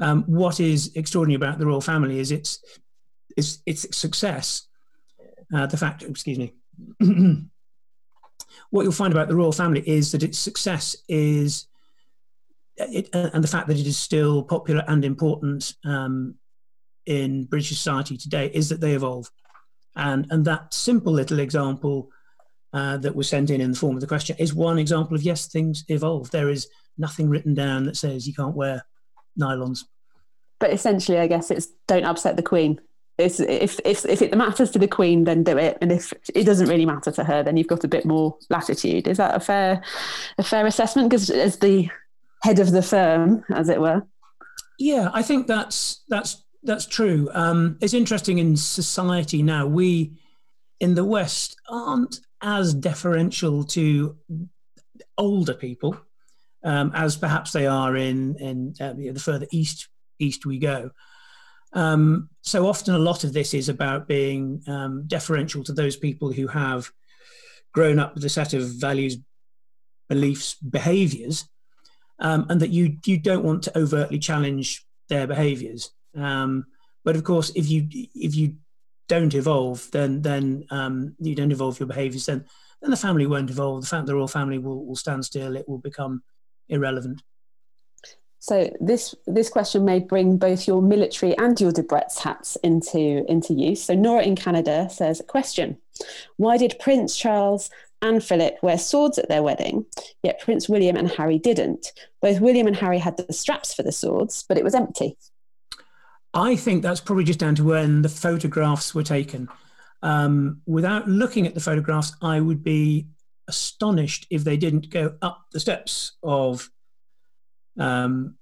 Um, what is extraordinary about the royal family is its its, its success. Uh, the fact, excuse me. what you'll find about the royal family is that its success is, it, and the fact that it is still popular and important um, in British society today is that they evolve. And, and that simple little example uh, that was sent in in the form of the question is one example of yes, things evolve. There is nothing written down that says you can't wear nylons. But essentially, I guess it's don't upset the Queen. It's, if, if, if it matters to the Queen, then do it. And if it doesn't really matter to her, then you've got a bit more latitude. Is that a fair, a fair assessment? Because as the head of the firm, as it were. Yeah, I think that's that's that's true. Um, it's interesting in society now. We in the West aren't as deferential to older people um, as perhaps they are in in uh, you know, the further east east we go. Um, so often, a lot of this is about being um, deferential to those people who have grown up with a set of values, beliefs, behaviours, um, and that you you don't want to overtly challenge their behaviours. Um, but of course, if you if you don't evolve, then then um, you don't evolve your behaviours. Then then the family won't evolve. The fact the royal family will, will stand still. It will become irrelevant. So this this question may bring both your military and your Debrett's hats into into use. So Nora in Canada says, question: Why did Prince Charles and Philip wear swords at their wedding, yet Prince William and Harry didn't? Both William and Harry had the straps for the swords, but it was empty. I think that's probably just down to when the photographs were taken. Um, without looking at the photographs, I would be astonished if they didn't go up the steps of um,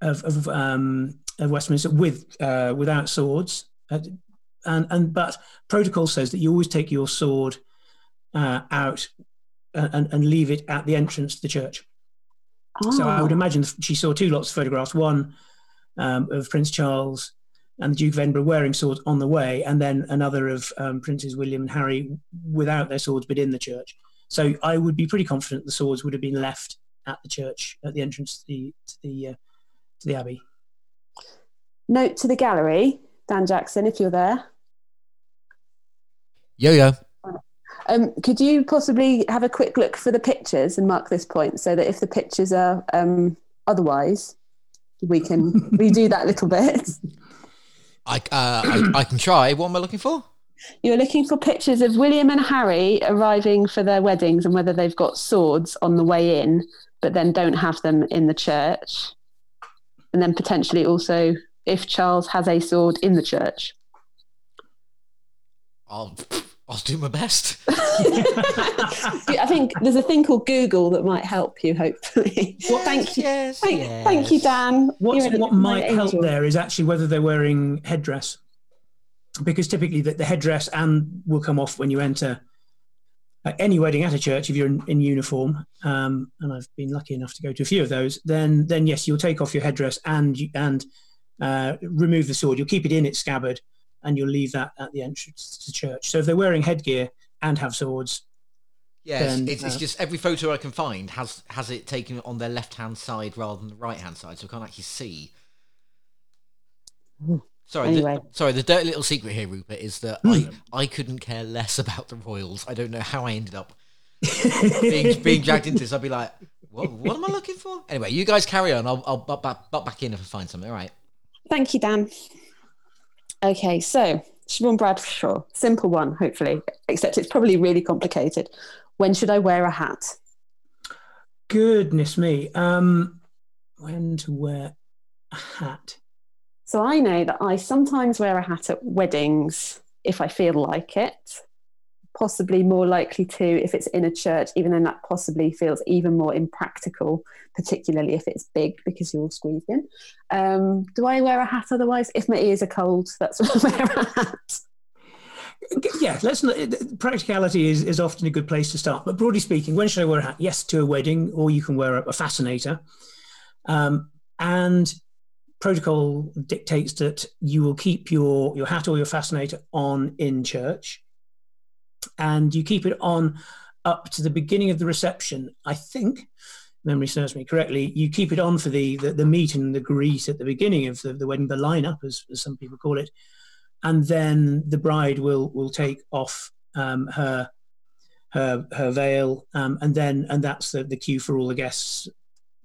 of, of, um, of Westminster with uh, without swords. Uh, and and but protocol says that you always take your sword uh, out and, and leave it at the entrance to the church. Oh. So I would ah. imagine she saw two lots of photographs. One um, of Prince Charles and the Duke of Edinburgh wearing swords on the way, and then another of um, Princes William and Harry without their swords but in the church. So I would be pretty confident the swords would have been left at the church at the entrance to the to the uh, to the abbey. Note to the gallery, Dan Jackson, if you're there. Yo yo. Um, could you possibly have a quick look for the pictures and mark this point so that if the pictures are um, otherwise, we can redo that little bit. I, uh, I, I can try. What am I looking for? You're looking for pictures of William and Harry arriving for their weddings and whether they've got swords on the way in, but then don't have them in the church. And then potentially also if Charles has a sword in the church. I'll I'll do my best. I think there's a thing called Google that might help you, hopefully. Well, thank you. Yes, thank, yes. thank you, Dan. what what might help there is actually whether they're wearing headdress. Because typically the, the headdress and will come off when you enter uh, any wedding at a church if you're in, in uniform, um, and I've been lucky enough to go to a few of those. Then, then yes, you'll take off your headdress and and uh, remove the sword. You'll keep it in its scabbard, and you'll leave that at the entrance to church. So if they're wearing headgear and have swords, yes, then, it's, uh, it's, just every photo I can find has has it taken on their left hand side rather than the right hand side, so I can't actually see. Sorry, anyway. the, sorry. The dirty little secret here, Rupert, is that I I couldn't care less about the Royals. I don't know how I ended up being, being dragged into this, I'd be like, what, what am I looking for? Anyway, you guys carry on. I'll, I'll butt back, butt back in if I find something. All right. Thank you, Dan. Okay, so Siobhan Bradshaw, simple one, hopefully, except it's probably really complicated. When should I wear a hat? Goodness me. Um, when to wear a hat? So I know that I sometimes wear a hat at weddings if I feel like it possibly more likely to if it's in a church, even though that possibly feels even more impractical, particularly if it's big because you're all squeezed in. Um, do I wear a hat otherwise? If my ears are cold, that's when I wear a hat. Yeah, let's practicality is, is often a good place to start. But broadly speaking, when should I wear a hat? Yes, to a wedding, or you can wear a, a fascinator. Um, and protocol dictates that you will keep your, your hat or your fascinator on in church and you keep it on up to the beginning of the reception. I think, memory serves me correctly, you keep it on for the, the, the meet and the grease at the beginning of the, the wedding, the lineup, as, as some people call it. And then the bride will, will take off um, her, her, her veil. Um, and then, and that's the, the cue for all the guests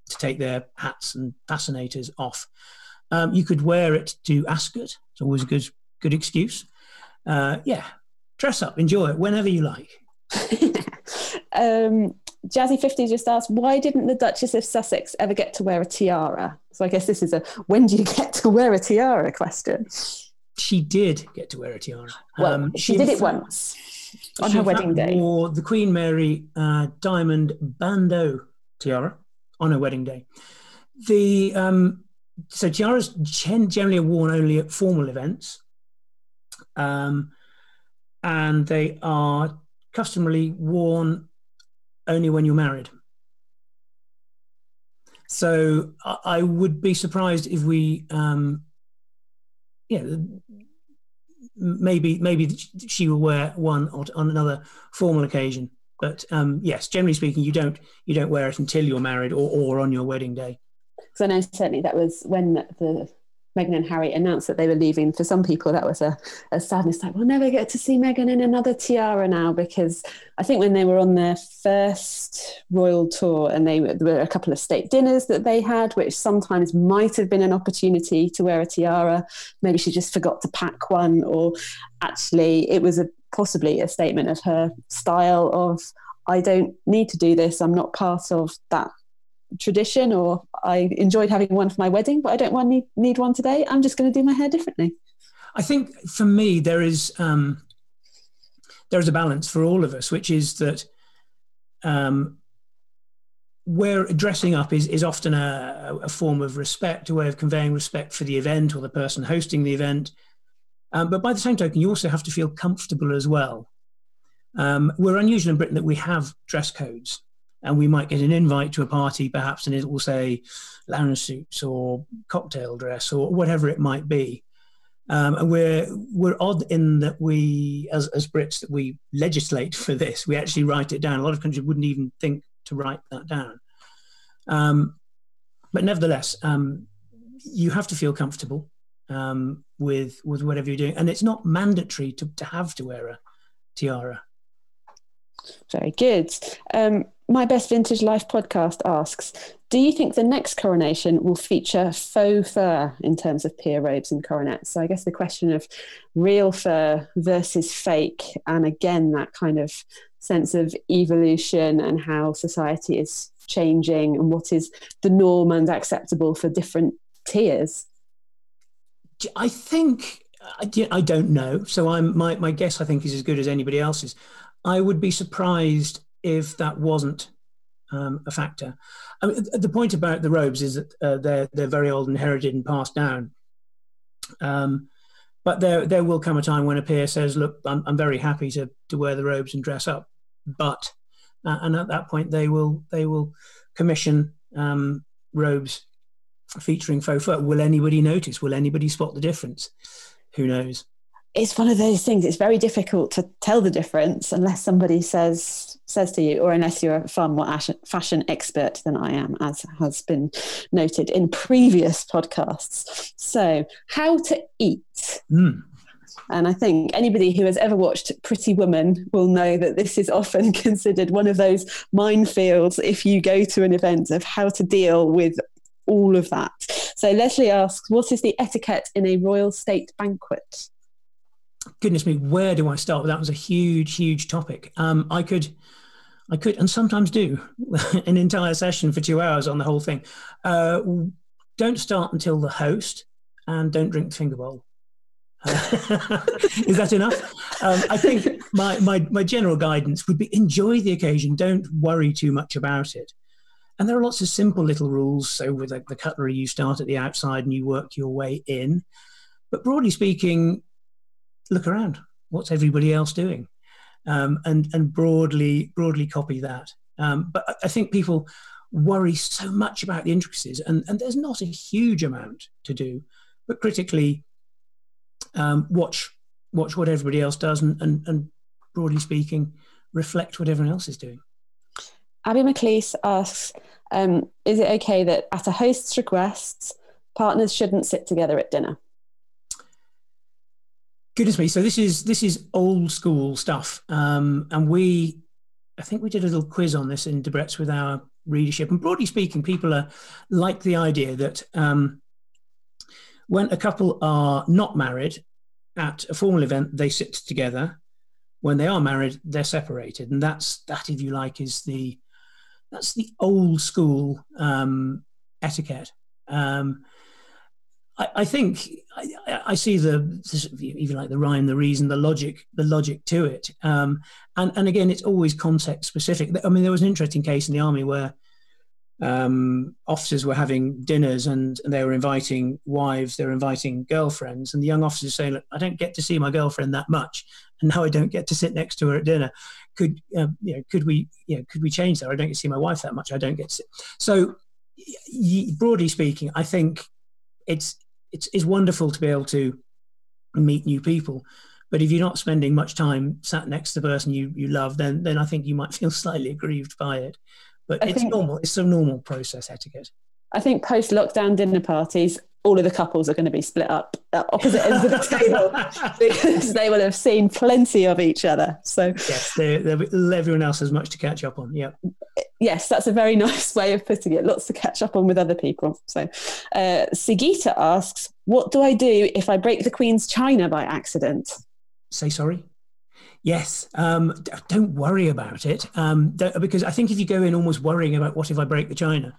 to take their hats and fascinators off. Um, you could wear it to Ascot. It's always a good, good excuse. Uh, yeah, dress up, enjoy it whenever you like. um, Jazzy 50 just asked, why didn't the Duchess of Sussex ever get to wear a tiara? So I guess this is a when do you get to wear a tiara question. She did get to wear a tiara. Well, um, she, she did it once on her wedding day. Wore the Queen Mary uh, diamond bandeau tiara on her wedding day. The um, so tiaras generally are worn only at formal events. Um, and they are customarily worn only when you're married. So I would be surprised if we, um, yeah, maybe maybe she will wear one on another formal occasion. But um, yes, generally speaking, you don't you don't wear it until you're married or, or on your wedding day. Because I know certainly that was when the Meghan and Harry announced that they were leaving, for some people that was a, a sadness. Like we'll never get to see Meghan in another tiara now because I think when they were on their first royal tour and they there were a couple of state dinners that they had, which sometimes might have been an opportunity to wear a tiara. Maybe she just forgot to pack one, or actually it was a possibly a statement of her style of I don't need to do this. I'm not part of that tradition or I enjoyed having one for my wedding, but I don't want need, need one today. I'm just going to do my hair differently. I think for me there is um, there is a balance for all of us, which is that um, where dressing up is is often a, a, form of respect, a way of conveying respect for the event or the person hosting the event. Um, but by the same token, you also have to feel comfortable as well. Um, we're unusual in Britain that we have dress codes and we might get an invite to a party perhaps and it will say lounge suits or cocktail dress or whatever it might be. Um, and we're we're odd in that we as, as brits that we legislate for this. We actually write it down. A lot of countries wouldn't even think to write that down. Um, but nevertheless um, you have to feel comfortable um, with with whatever you're doing. And it's not mandatory to, to have to wear a tiara. Very good. Um, my Best Vintage Life podcast asks Do you think the next coronation will feature faux fur in terms of peer robes and coronets? So, I guess the question of real fur versus fake, and again, that kind of sense of evolution and how society is changing and what is the norm and acceptable for different tiers. I think I don't know. So I'm my my guess I think is as good as anybody else's. I would be surprised if that wasn't um, a factor. I mean, the point about the robes is that uh, they're they're very old, and inherited, and passed down. Um, but there there will come a time when a peer says, "Look, I'm, I'm very happy to to wear the robes and dress up," but uh, and at that point they will they will commission um, robes featuring faux fur. Will anybody notice? Will anybody spot the difference? Who knows? it's one of those things it's very difficult to tell the difference unless somebody says says to you or unless you're a far more fashion expert than i am as has been noted in previous podcasts so how to eat mm. And I think anybody who has ever watched Pretty Woman will know that this is often considered one of those minefields if you go to an event of how to deal with all of that. So Leslie asks, what is the etiquette in a royal state banquet? Goodness me, where do I start? That was a huge, huge topic. Um, I could, I could, and sometimes do, an entire session for two hours on the whole thing. Uh, don't start until the host, and don't drink the finger bowl. is that enough? Um, I think my, my, my general guidance would be enjoy the occasion. Don't worry too much about it. And there are lots of simple little rules. So with like the cutlery, you start at the outside and you work your way in. But broadly speaking, look around. What's everybody else doing? Um, and and broadly broadly copy that. Um, but I think people worry so much about the intricacies, and, and there's not a huge amount to do. But critically, um, watch watch what everybody else does, and, and, and broadly speaking, reflect what everyone else is doing. Abby McLeese asks, um, is it okay that at a host's request, partners shouldn't sit together at dinner? Goodness me! So this is this is old school stuff, um, and we, I think we did a little quiz on this in Debrett's with our readership. And broadly speaking, people are like the idea that um, when a couple are not married at a formal event, they sit together. When they are married, they're separated, and that's that, if you like, is the that's the old school um, etiquette. Um, I, I, think I, I, see the even like the rhyme, the reason, the logic, the logic to it. Um, and and again, it's always context specific. I mean, there was an interesting case in the army where um, officers were having dinners and, and, they were inviting wives, they were inviting girlfriends, and the young officers saying, "Look, I don't get to see my girlfriend that much, and now I don't get to sit next to her at dinner. Could uh, you know? Could we you know? Could we change that? I don't get to see my wife that much. I don't get to." Sit. So, broadly speaking, I think it's it's it's wonderful to be able to meet new people. But if you're not spending much time sat next to the person you, you love, then then I think you might feel slightly aggrieved by it. But I it's think, normal. It's a normal process etiquette. I think post lockdown dinner parties, all of the couples are going to be split up at opposite ends of the table because they will have seen plenty of each other. So yes, they, everyone else has much to catch up on. Yeah. Yes, that's a very nice way of putting it. Lots to catch up on with other people. So, uh, Sigita asks, "What do I do if I break the Queen's china by accident?" Say sorry. Yes, um, don't worry about it um, because I think if you go in almost worrying about what if I break the china,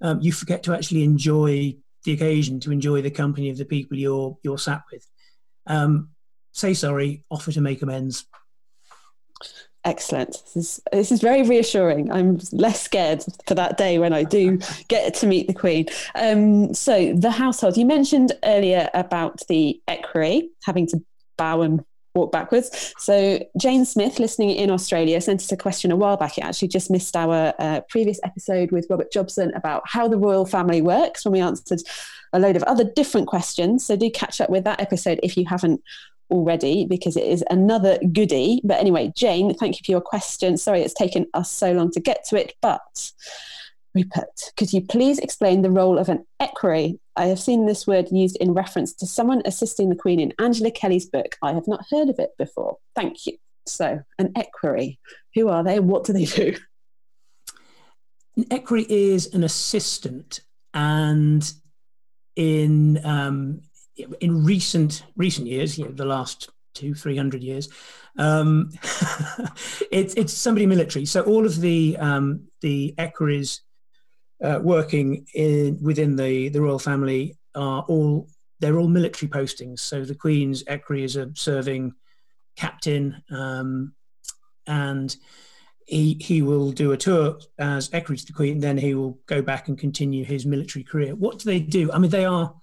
um, you forget to actually enjoy the occasion, to enjoy the company of the people you're you're sat with. Um, say sorry, offer to make amends. Excellent. This is, this is very reassuring. I'm less scared for that day when I do get to meet the Queen. Um, so, the household, you mentioned earlier about the equerry having to bow and walk backwards. So Jane Smith, listening in Australia, sent us a question a while back. It actually just missed our uh, previous episode with Robert Jobson about how the royal family works when we answered a load of other different questions. So do catch up with that episode if you haven't already because it is another goodie. But anyway, Jane, thank you for your question. Sorry it's taken us so long to get to it, but Rupert, could you please explain the role of an equerry? I have seen this word used in reference to someone assisting the Queen in Angela Kelly's book. I have not heard of it before. Thank you. So, an equerry, who are they? What do they do? An equerry is an assistant, and in um, in recent recent years, you know, the last two three hundred years, um, it's it's somebody military. So all of the um, the equerries uh, working in within the the royal family are all they're all military postings. So the Queen's equerry is a serving captain, um, and he he will do a tour as equerry to the Queen. Then he will go back and continue his military career. What do they do? I mean, they are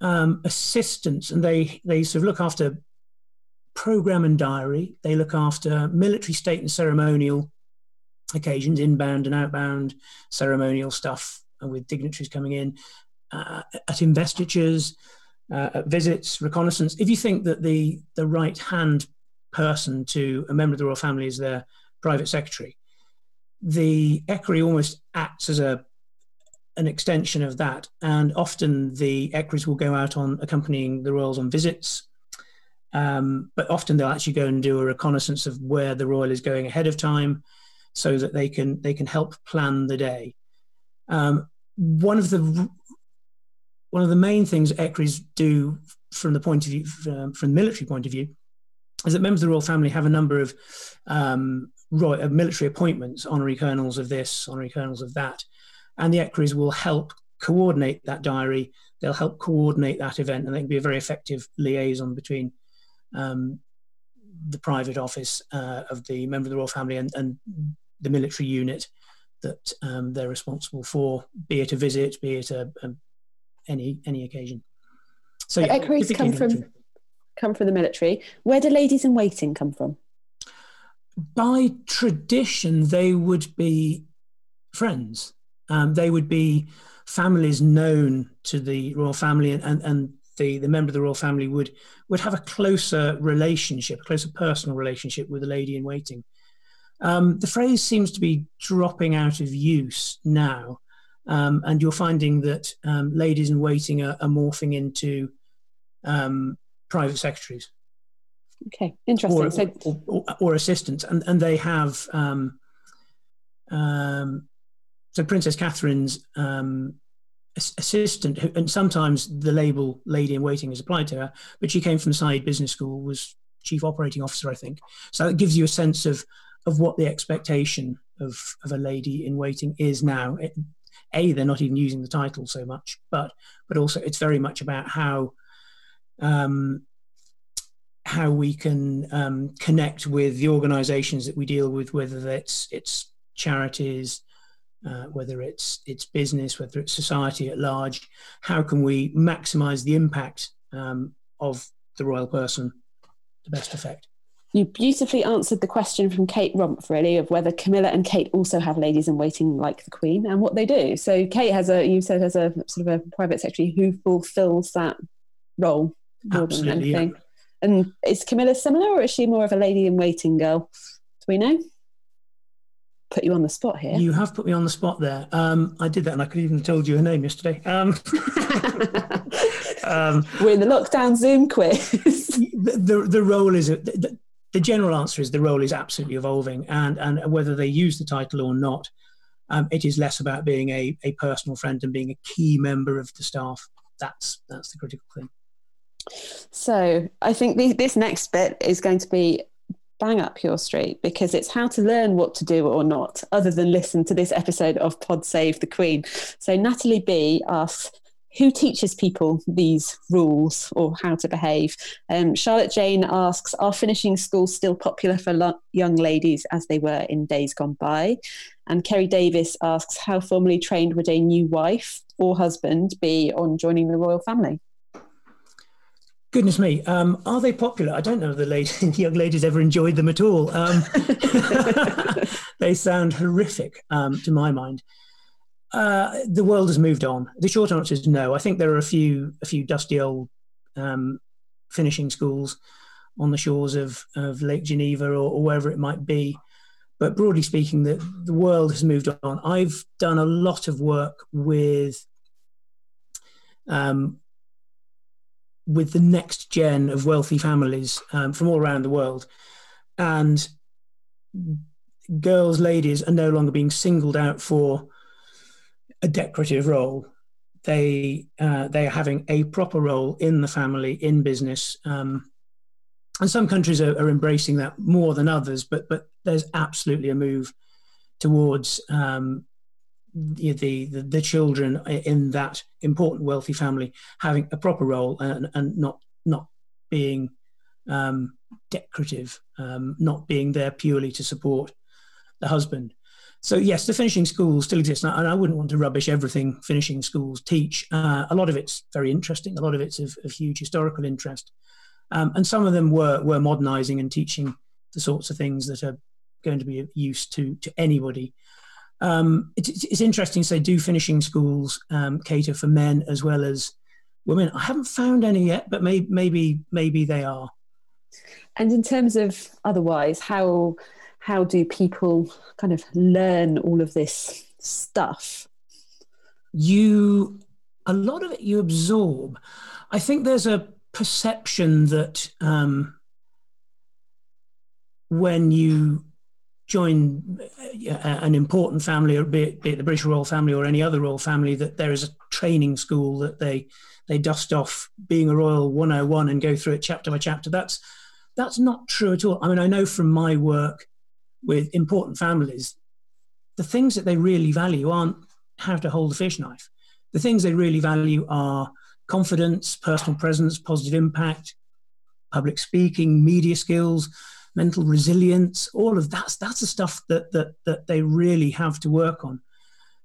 um, assistants, and they they sort of look after program and diary. They look after military, state, and ceremonial occasions, inbound and outbound ceremonial stuff with dignitaries coming in, uh, at investitures, uh, at visits, reconnaissance. If you think that the, the right hand person to a member of the royal family is their private secretary, the equerry almost acts as a an extension of that, and often the equerries will go out on accompanying the royals on visits. Um, but often they'll actually go and do a reconnaissance of where the royal is going ahead of time, so that they can they can help plan the day. Um, one of the one of the main things equerries do from the point of view from the military point of view is that members of the royal family have a number of um, uh, military appointments, honorary colonels of this, honorary colonels of that, and the equerries will help coordinate that diary. They'll help coordinate that event, and they can be a very effective liaison between um, the private office uh, of the member of the royal family and, and the military unit that um, they're responsible for, be it a visit, be it a, a any any occasion. So yeah, equerries come from come from the military. Where do ladies in waiting come from? By tradition, they would be friends. Um, they would be families known to the royal family, and, and, and the, the member of the royal family would would have a closer relationship, a closer personal relationship with the lady in waiting. Um, the phrase seems to be dropping out of use now, um, and you're finding that um, ladies in waiting are, are morphing into um, private secretaries. Okay, interesting. Or, so, or, or, or, assistants, and and they have. Um, um, so Princess Catherine's assistant, and sometimes the label "lady in waiting" is applied to her, but she came from the Said Business School, was chief operating officer, I think. So it gives you a sense of of what the expectation of, of a lady in waiting is now. It, a, they're not even using the title so much, but but also it's very much about how um, how we can um, connect with the organisations that we deal with, whether it's it's charities, uh, whether it's it's business, whether it's society at large. How can we maximise the impact um, of the royal person to best effect? You beautifully answered the question from Kate Rump, really, of whether Camilla and Kate also have ladies in waiting like the Queen and what they do. So Kate has a, you said, has a sort of a private secretary who fulfills that role more Absolutely, than anything. Yeah. And is Camilla similar, or is she more of a lady in waiting girl? Do we know? Put you on the spot here. You have put me on the spot there. Um, I did that, and I could even told you her name yesterday. Um, um, We're in the lockdown Zoom quiz. the, the, the role is the, the general answer is the role is absolutely evolving, and and whether they use the title or not, um, it is less about being a, a personal friend and being a key member of the staff. That's that's the critical thing. So I think the, this next bit is going to be bang up your street because it's how to learn what to do or not, other than listen to this episode of Pod Save the Queen. So Natalie B asks, who teaches people these rules or how to behave? Um, Charlotte Jane asks, are finishing schools still popular for lo- young ladies as they were in days gone by? And Kerry Davis asks, how formally trained would a new wife or husband be on joining the royal family? Goodness me, um, are they popular? I don't know if the, lady, young ladies ever enjoyed them at all. Um, they sound horrific um, to my mind. Uh, the world has moved on. The short answer is no. I think there are a few a few dusty old um, finishing schools on the shores of, of Lake Geneva or, or, wherever it might be. But broadly speaking, the, the world has moved on. I've done a lot of work with um, with the next gen of wealthy families um, from all around the world, and girls, ladies are no longer being singled out for a decorative role. They uh, they are having a proper role in the family, in business, um, and some countries are, are, embracing that more than others. But but there's absolutely a move towards um, the, the, the children in that important wealthy family having a proper role and, and not not being um, decorative, um, not being there purely to support the husband. So yes, the finishing schools still exist, and I wouldn't want to rubbish everything finishing schools teach. Uh, a lot of it's very interesting. A lot of it's of, of huge historical interest, um, and some of them were were modernising and teaching the sorts of things that are going to be of use to to anybody. Um, it's, interesting say, do finishing schools um, cater for men as well as women? I haven't found any yet, but maybe maybe they are. And in terms of otherwise, how how do people kind of learn all of this stuff? You, a lot of it you absorb. I think there's a perception that um, when you join uh, an important family, be it, be it, the British royal family or any other royal family, that there is a training school that they they dust off being a royal 101 and go through it chapter by chapter. That's that's not true at all. I mean, I know from my work with important families, the things that they really value aren't how to hold a fish knife. The things they really value are confidence, personal presence, positive impact, public speaking, media skills, mental resilience, all of that's that's the stuff that that that they really have to work on.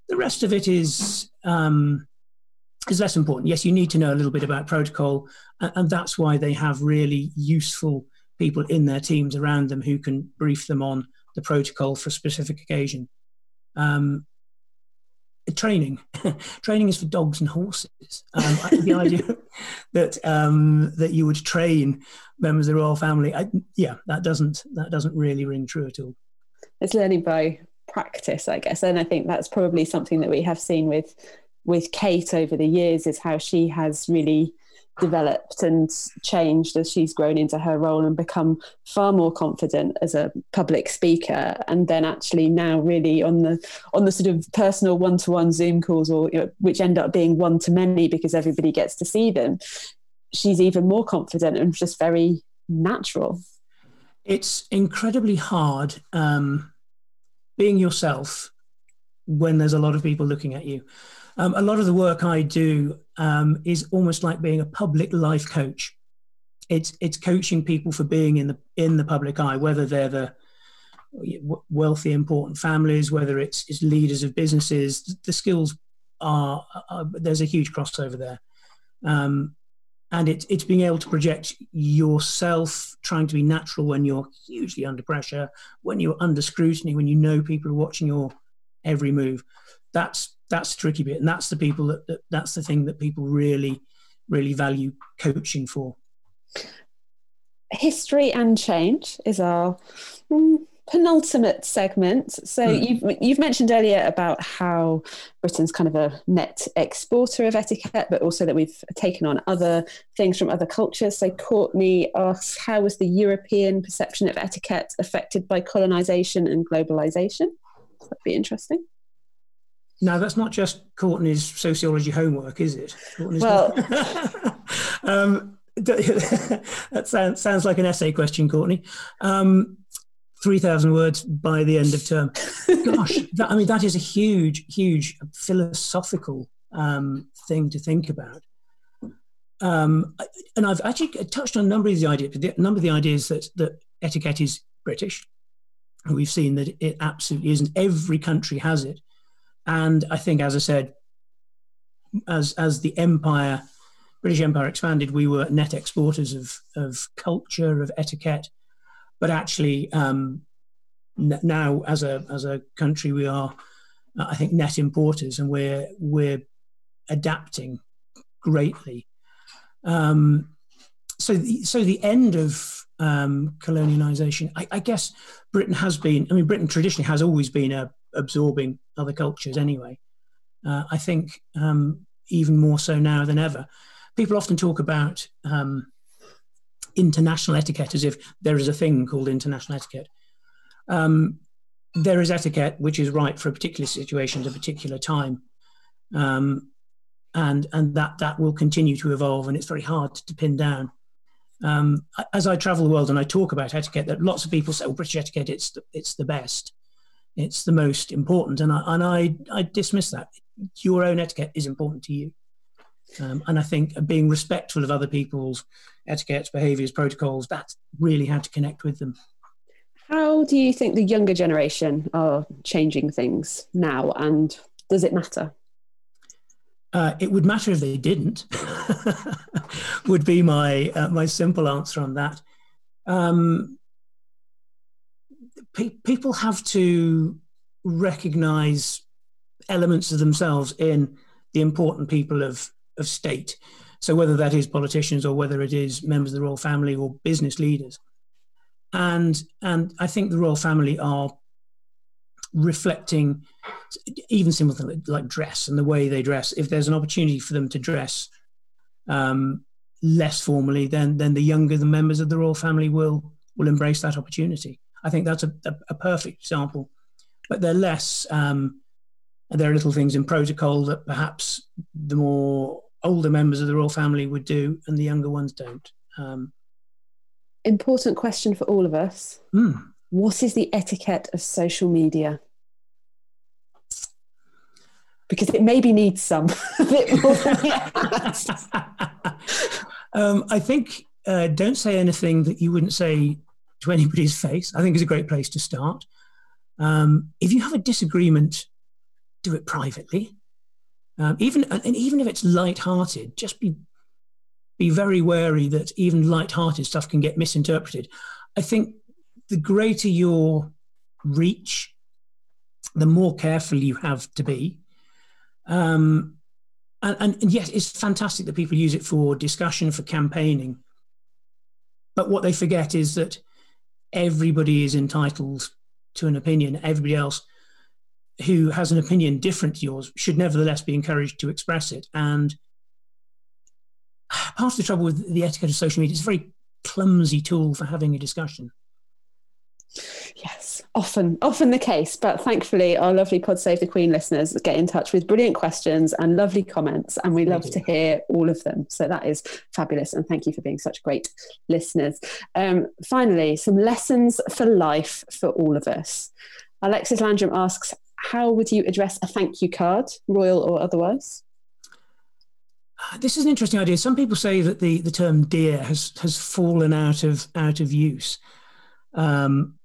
The rest of it is um, is less important. Yes, you need to know a little bit about protocol, and, and that's why they have really useful people in their teams around them who can brief them on the protocol for a specific occasion. Um, training, training is for dogs and horses. Um, the idea that um, that you would train members of the royal family, I, yeah, that doesn't that doesn't really ring true at all. It's learning by practice, I guess, and I think that's probably something that we have seen with with Kate over the years is how she has really developed and changed as she's grown into her role and become far more confident as a public speaker. And then actually now really on the on the sort of personal one-to-one zoom calls or you know, which end up being one to many because everybody gets to see them she's even more confident and just very natural. It's incredibly hard um, being yourself when there's a lot of people looking at you um, a lot of the work I do um, is almost like being a public life coach. It's it's coaching people for being in the in the public eye, whether they're the wealthy, important families, whether it's, it's leaders of businesses. The skills are, are there's a huge crossover there, um, and it's it's being able to project yourself, trying to be natural when you're hugely under pressure, when you're under scrutiny, when you know people are watching your every move. That's that's the tricky bit, and that's the people that, that that's the thing that people really really value coaching for. History and change is our mm, penultimate segment. So mm. you've you've mentioned earlier about how Britain's kind of a net exporter of etiquette, but also that we've taken on other things from other cultures. So Courtney asks, how was the European perception of etiquette affected by colonization and globalization? That'd be interesting. Now, that's not just Courtney's sociology homework, is it? Courtney's well, um, that sounds, sounds like an essay question, Courtney. Um, 3,000 words by the end of term. Gosh, that, I mean, that is a huge, huge philosophical um, thing to think about. Um, and I've actually touched on a number of the ideas, a number of the ideas that, that etiquette is British. We've seen that it absolutely isn't. Every country has it. And I think, as I said, as as the empire, British Empire expanded, we were net exporters of of culture, of etiquette. But actually, um, now as a as a country, we are, I think, net importers, and we're we're adapting greatly. Um, so, the, so the end of um, colonialization, I, I, guess Britain has been. I mean, Britain traditionally has always been a absorbing other cultures anyway. Uh, I think um, even more so now than ever. People often talk about um, international etiquette as if there is a thing called international etiquette. Um, there is etiquette which is right for a particular situation at a particular time. Um, and and that that will continue to evolve, and it's very hard to pin down. Um, as I travel the world and I talk about etiquette, that lots of people say, "Well, British etiquette, it's the, it's the best." It's the most important. And I, and I, I dismiss that. Your own etiquette is important to you. Um, and I think being respectful of other people's etiquettes, behaviors, protocols, that's really how to connect with them. How do you think the younger generation are changing things now? And does it matter? Uh, it would matter if they didn't. would be my uh, my simple answer on that. Um, pe- people have to recognize elements of themselves in the important people of, of state. So, whether that is politicians or whether it is members of the royal family or business leaders. And, and I think the royal family are reflecting even simple things like dress and the way they dress. If there's an opportunity for them to dress um, less formally, then then the younger the members of the royal family will will embrace that opportunity. I think that's a, a, a perfect example. But they're less. Um, there are little things in protocol that perhaps the more older members of the royal family would do, and the younger ones don't. Um, Important question for all of us. Mm. What is the etiquette of social media? Because it maybe needs some um, I think uh, don't say anything that you wouldn't say to anybody's face. I think is a great place to start. Um, if you have a disagreement, do it privately. Um, even and even if it's light-hearted, just be be very wary that even light-hearted stuff can get misinterpreted. I think the greater your reach, the more careful you have to be. Um, and, and, and yes, it's fantastic that people use it for discussion, for campaigning. But what they forget is that everybody is entitled to an opinion. Everybody else who has an opinion different to yours should nevertheless be encouraged to express it. And part of the trouble with the etiquette of social media, is a very clumsy tool for having a discussion. Yes, often, often the case. But thankfully, our lovely Pod Save the Queen listeners get in touch with brilliant questions and lovely comments, and we love to hear all of them. So that is fabulous, and thank you for being such great listeners. Um, finally, some lessons for life for all of us. Alexis Landrum asks, "How would you address a thank you card, royal or otherwise?" This is an interesting idea. Some people say that the, the term "dear" has has fallen out of out of use. Um,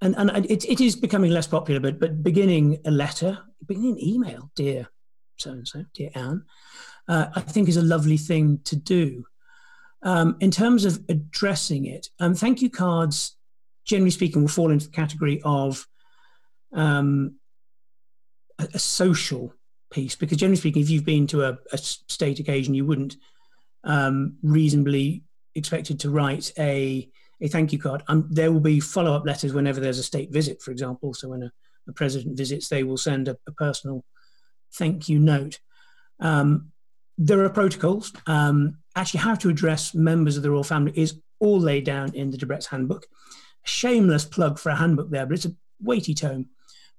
and and it, it is becoming less popular, but but beginning a letter, beginning an email, dear so and so, dear Anne, uh, I think is a lovely thing to do. Um, in terms of addressing it, um, thank you cards, generally speaking, will fall into the category of um, a, a, social piece because generally speaking, if you've been to a, a state occasion, you wouldn't um, reasonably expected to write a a thank you card. Um, there will be follow up letters whenever there's a state visit, for example. So when a, a president visits, they will send a, a personal thank you note. Um, there are protocols. Um, actually, how to address members of the royal family is all laid down in the Debrett's handbook. shameless plug for a handbook there, but it's a weighty tome.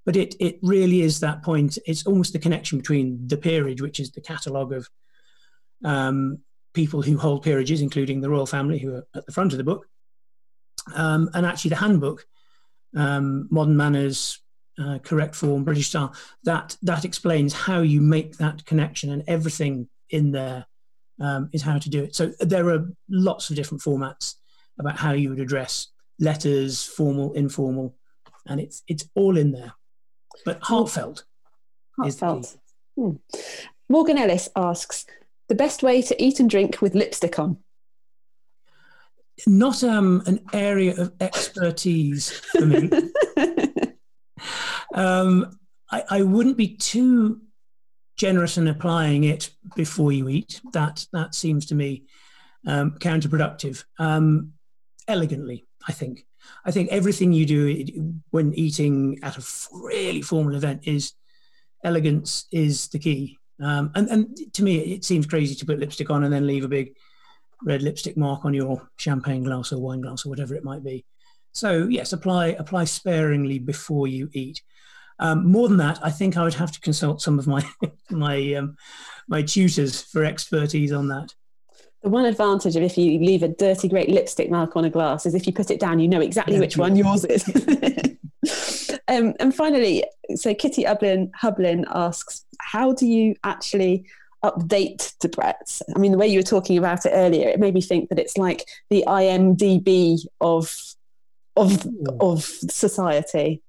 But it it really is that point. It's almost the connection between the peerage, which is the catalogue of um, people who hold peerages, including the royal family, who are at the front of the book, um, and actually the handbook, um, Modern Manners, uh, Correct Form, British Style, that that explains how you make that connection, and everything in there um, is how to do it. So there are lots of different formats about how you would address letters, formal, informal, and it's it's all in there, but heartfelt. Heartfelt. Hmm. Morgan Ellis asks the best way to eat and drink with lipstick on not um, an area of expertise for me. um, I, I, wouldn't be too generous in applying it before you eat. That that seems to me um, counterproductive. Um, elegantly, I think. I think everything you do when eating at a really formal event is elegance is the key. Um, and, and to me, it seems crazy to put lipstick on and then leave a big red lipstick mark on your champagne glass or wine glass or whatever it might be. So yes, apply apply sparingly before you eat. Um, more than that, I think I would have to consult some of my my um, my tutors for expertise on that. The one advantage of if you leave a dirty great lipstick mark on a glass is if you put it down, you know exactly yeah, which one yours is. um, and finally, so Kitty Hublin, Hublin asks, how do you actually update Debrett's. I mean, the way you were talking about it earlier, it made me think that it's like the IMDb of of of society.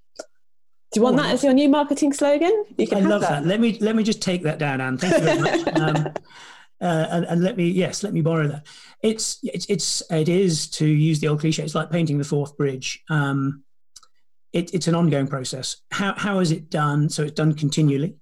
Do you want that as your new marketing slogan? You can I love that. that. Let me let me just take that down, Anne. Thank you very much. um, uh, and, and, let me yes, let me borrow that. It's it's it's it is to use the old cliche. It's like painting the Forth Bridge. Um, it, it's an ongoing process. How how is it done? So it's done continually.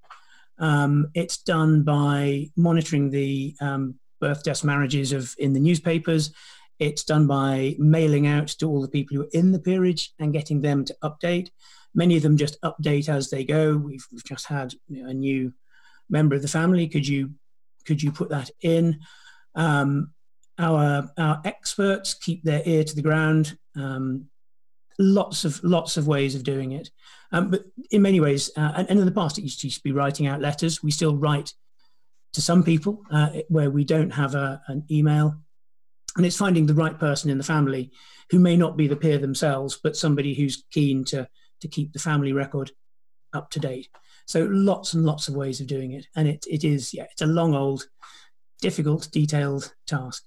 Um, it's done by monitoring the um, birth, deaths, marriages of in the newspapers. It's done by mailing out to all the people who are in the peerage and getting them to update. Many of them just update as they go. We've, we've just had a new member of the family. Could you could you put that in? Um, our our experts keep their ear to the ground. Um, lots of lots of ways of doing it, um, but in many ways, uh, and, and, in the past, it used to be writing out letters. We still write to some people uh, where we don't have a, an email, and it's finding the right person in the family who may not be the peer themselves, but somebody who's keen to to keep the family record up to date. So lots and lots of ways of doing it, and it it is yeah, it's a long old, difficult, detailed task.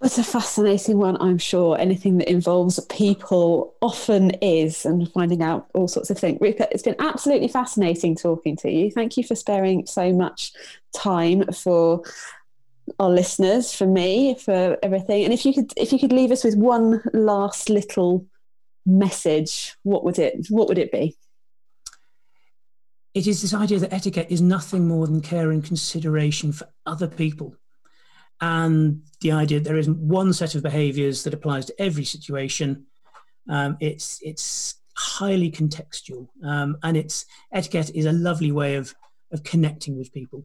It's a fascinating one, I'm sure. Anything that involves people often is, and finding out all sorts of things. Rupert, it's been absolutely fascinating talking to you. Thank you for sparing so much time for our listeners, for me, for everything. And if you could, if you could leave us with one last little message, what would it, what would it be? it is this idea that etiquette is nothing more than care and consideration for other people. And the idea that there isn't one set of behaviors that applies to every situation. Um, it's, it's highly contextual. Um, and it's etiquette is a lovely way of, of connecting with people.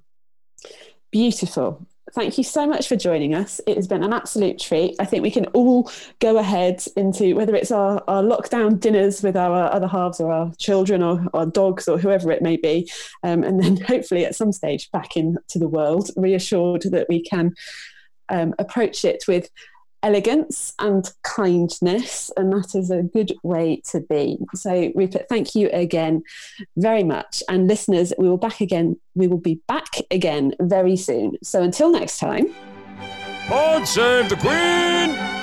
Beautiful thank you so much for joining us. It has been an absolute treat. I think we can all go ahead into whether it's our, our lockdown dinners with our other halves or our children or our dogs or whoever it may be. Um, and then hopefully at some stage back into the world, reassured that we can um, approach it with elegance and kindness, and that is a good way to be. So, Rupert, thank you again very much. And listeners, we will back again. We will be back again very soon. So until next time. God save the Queen!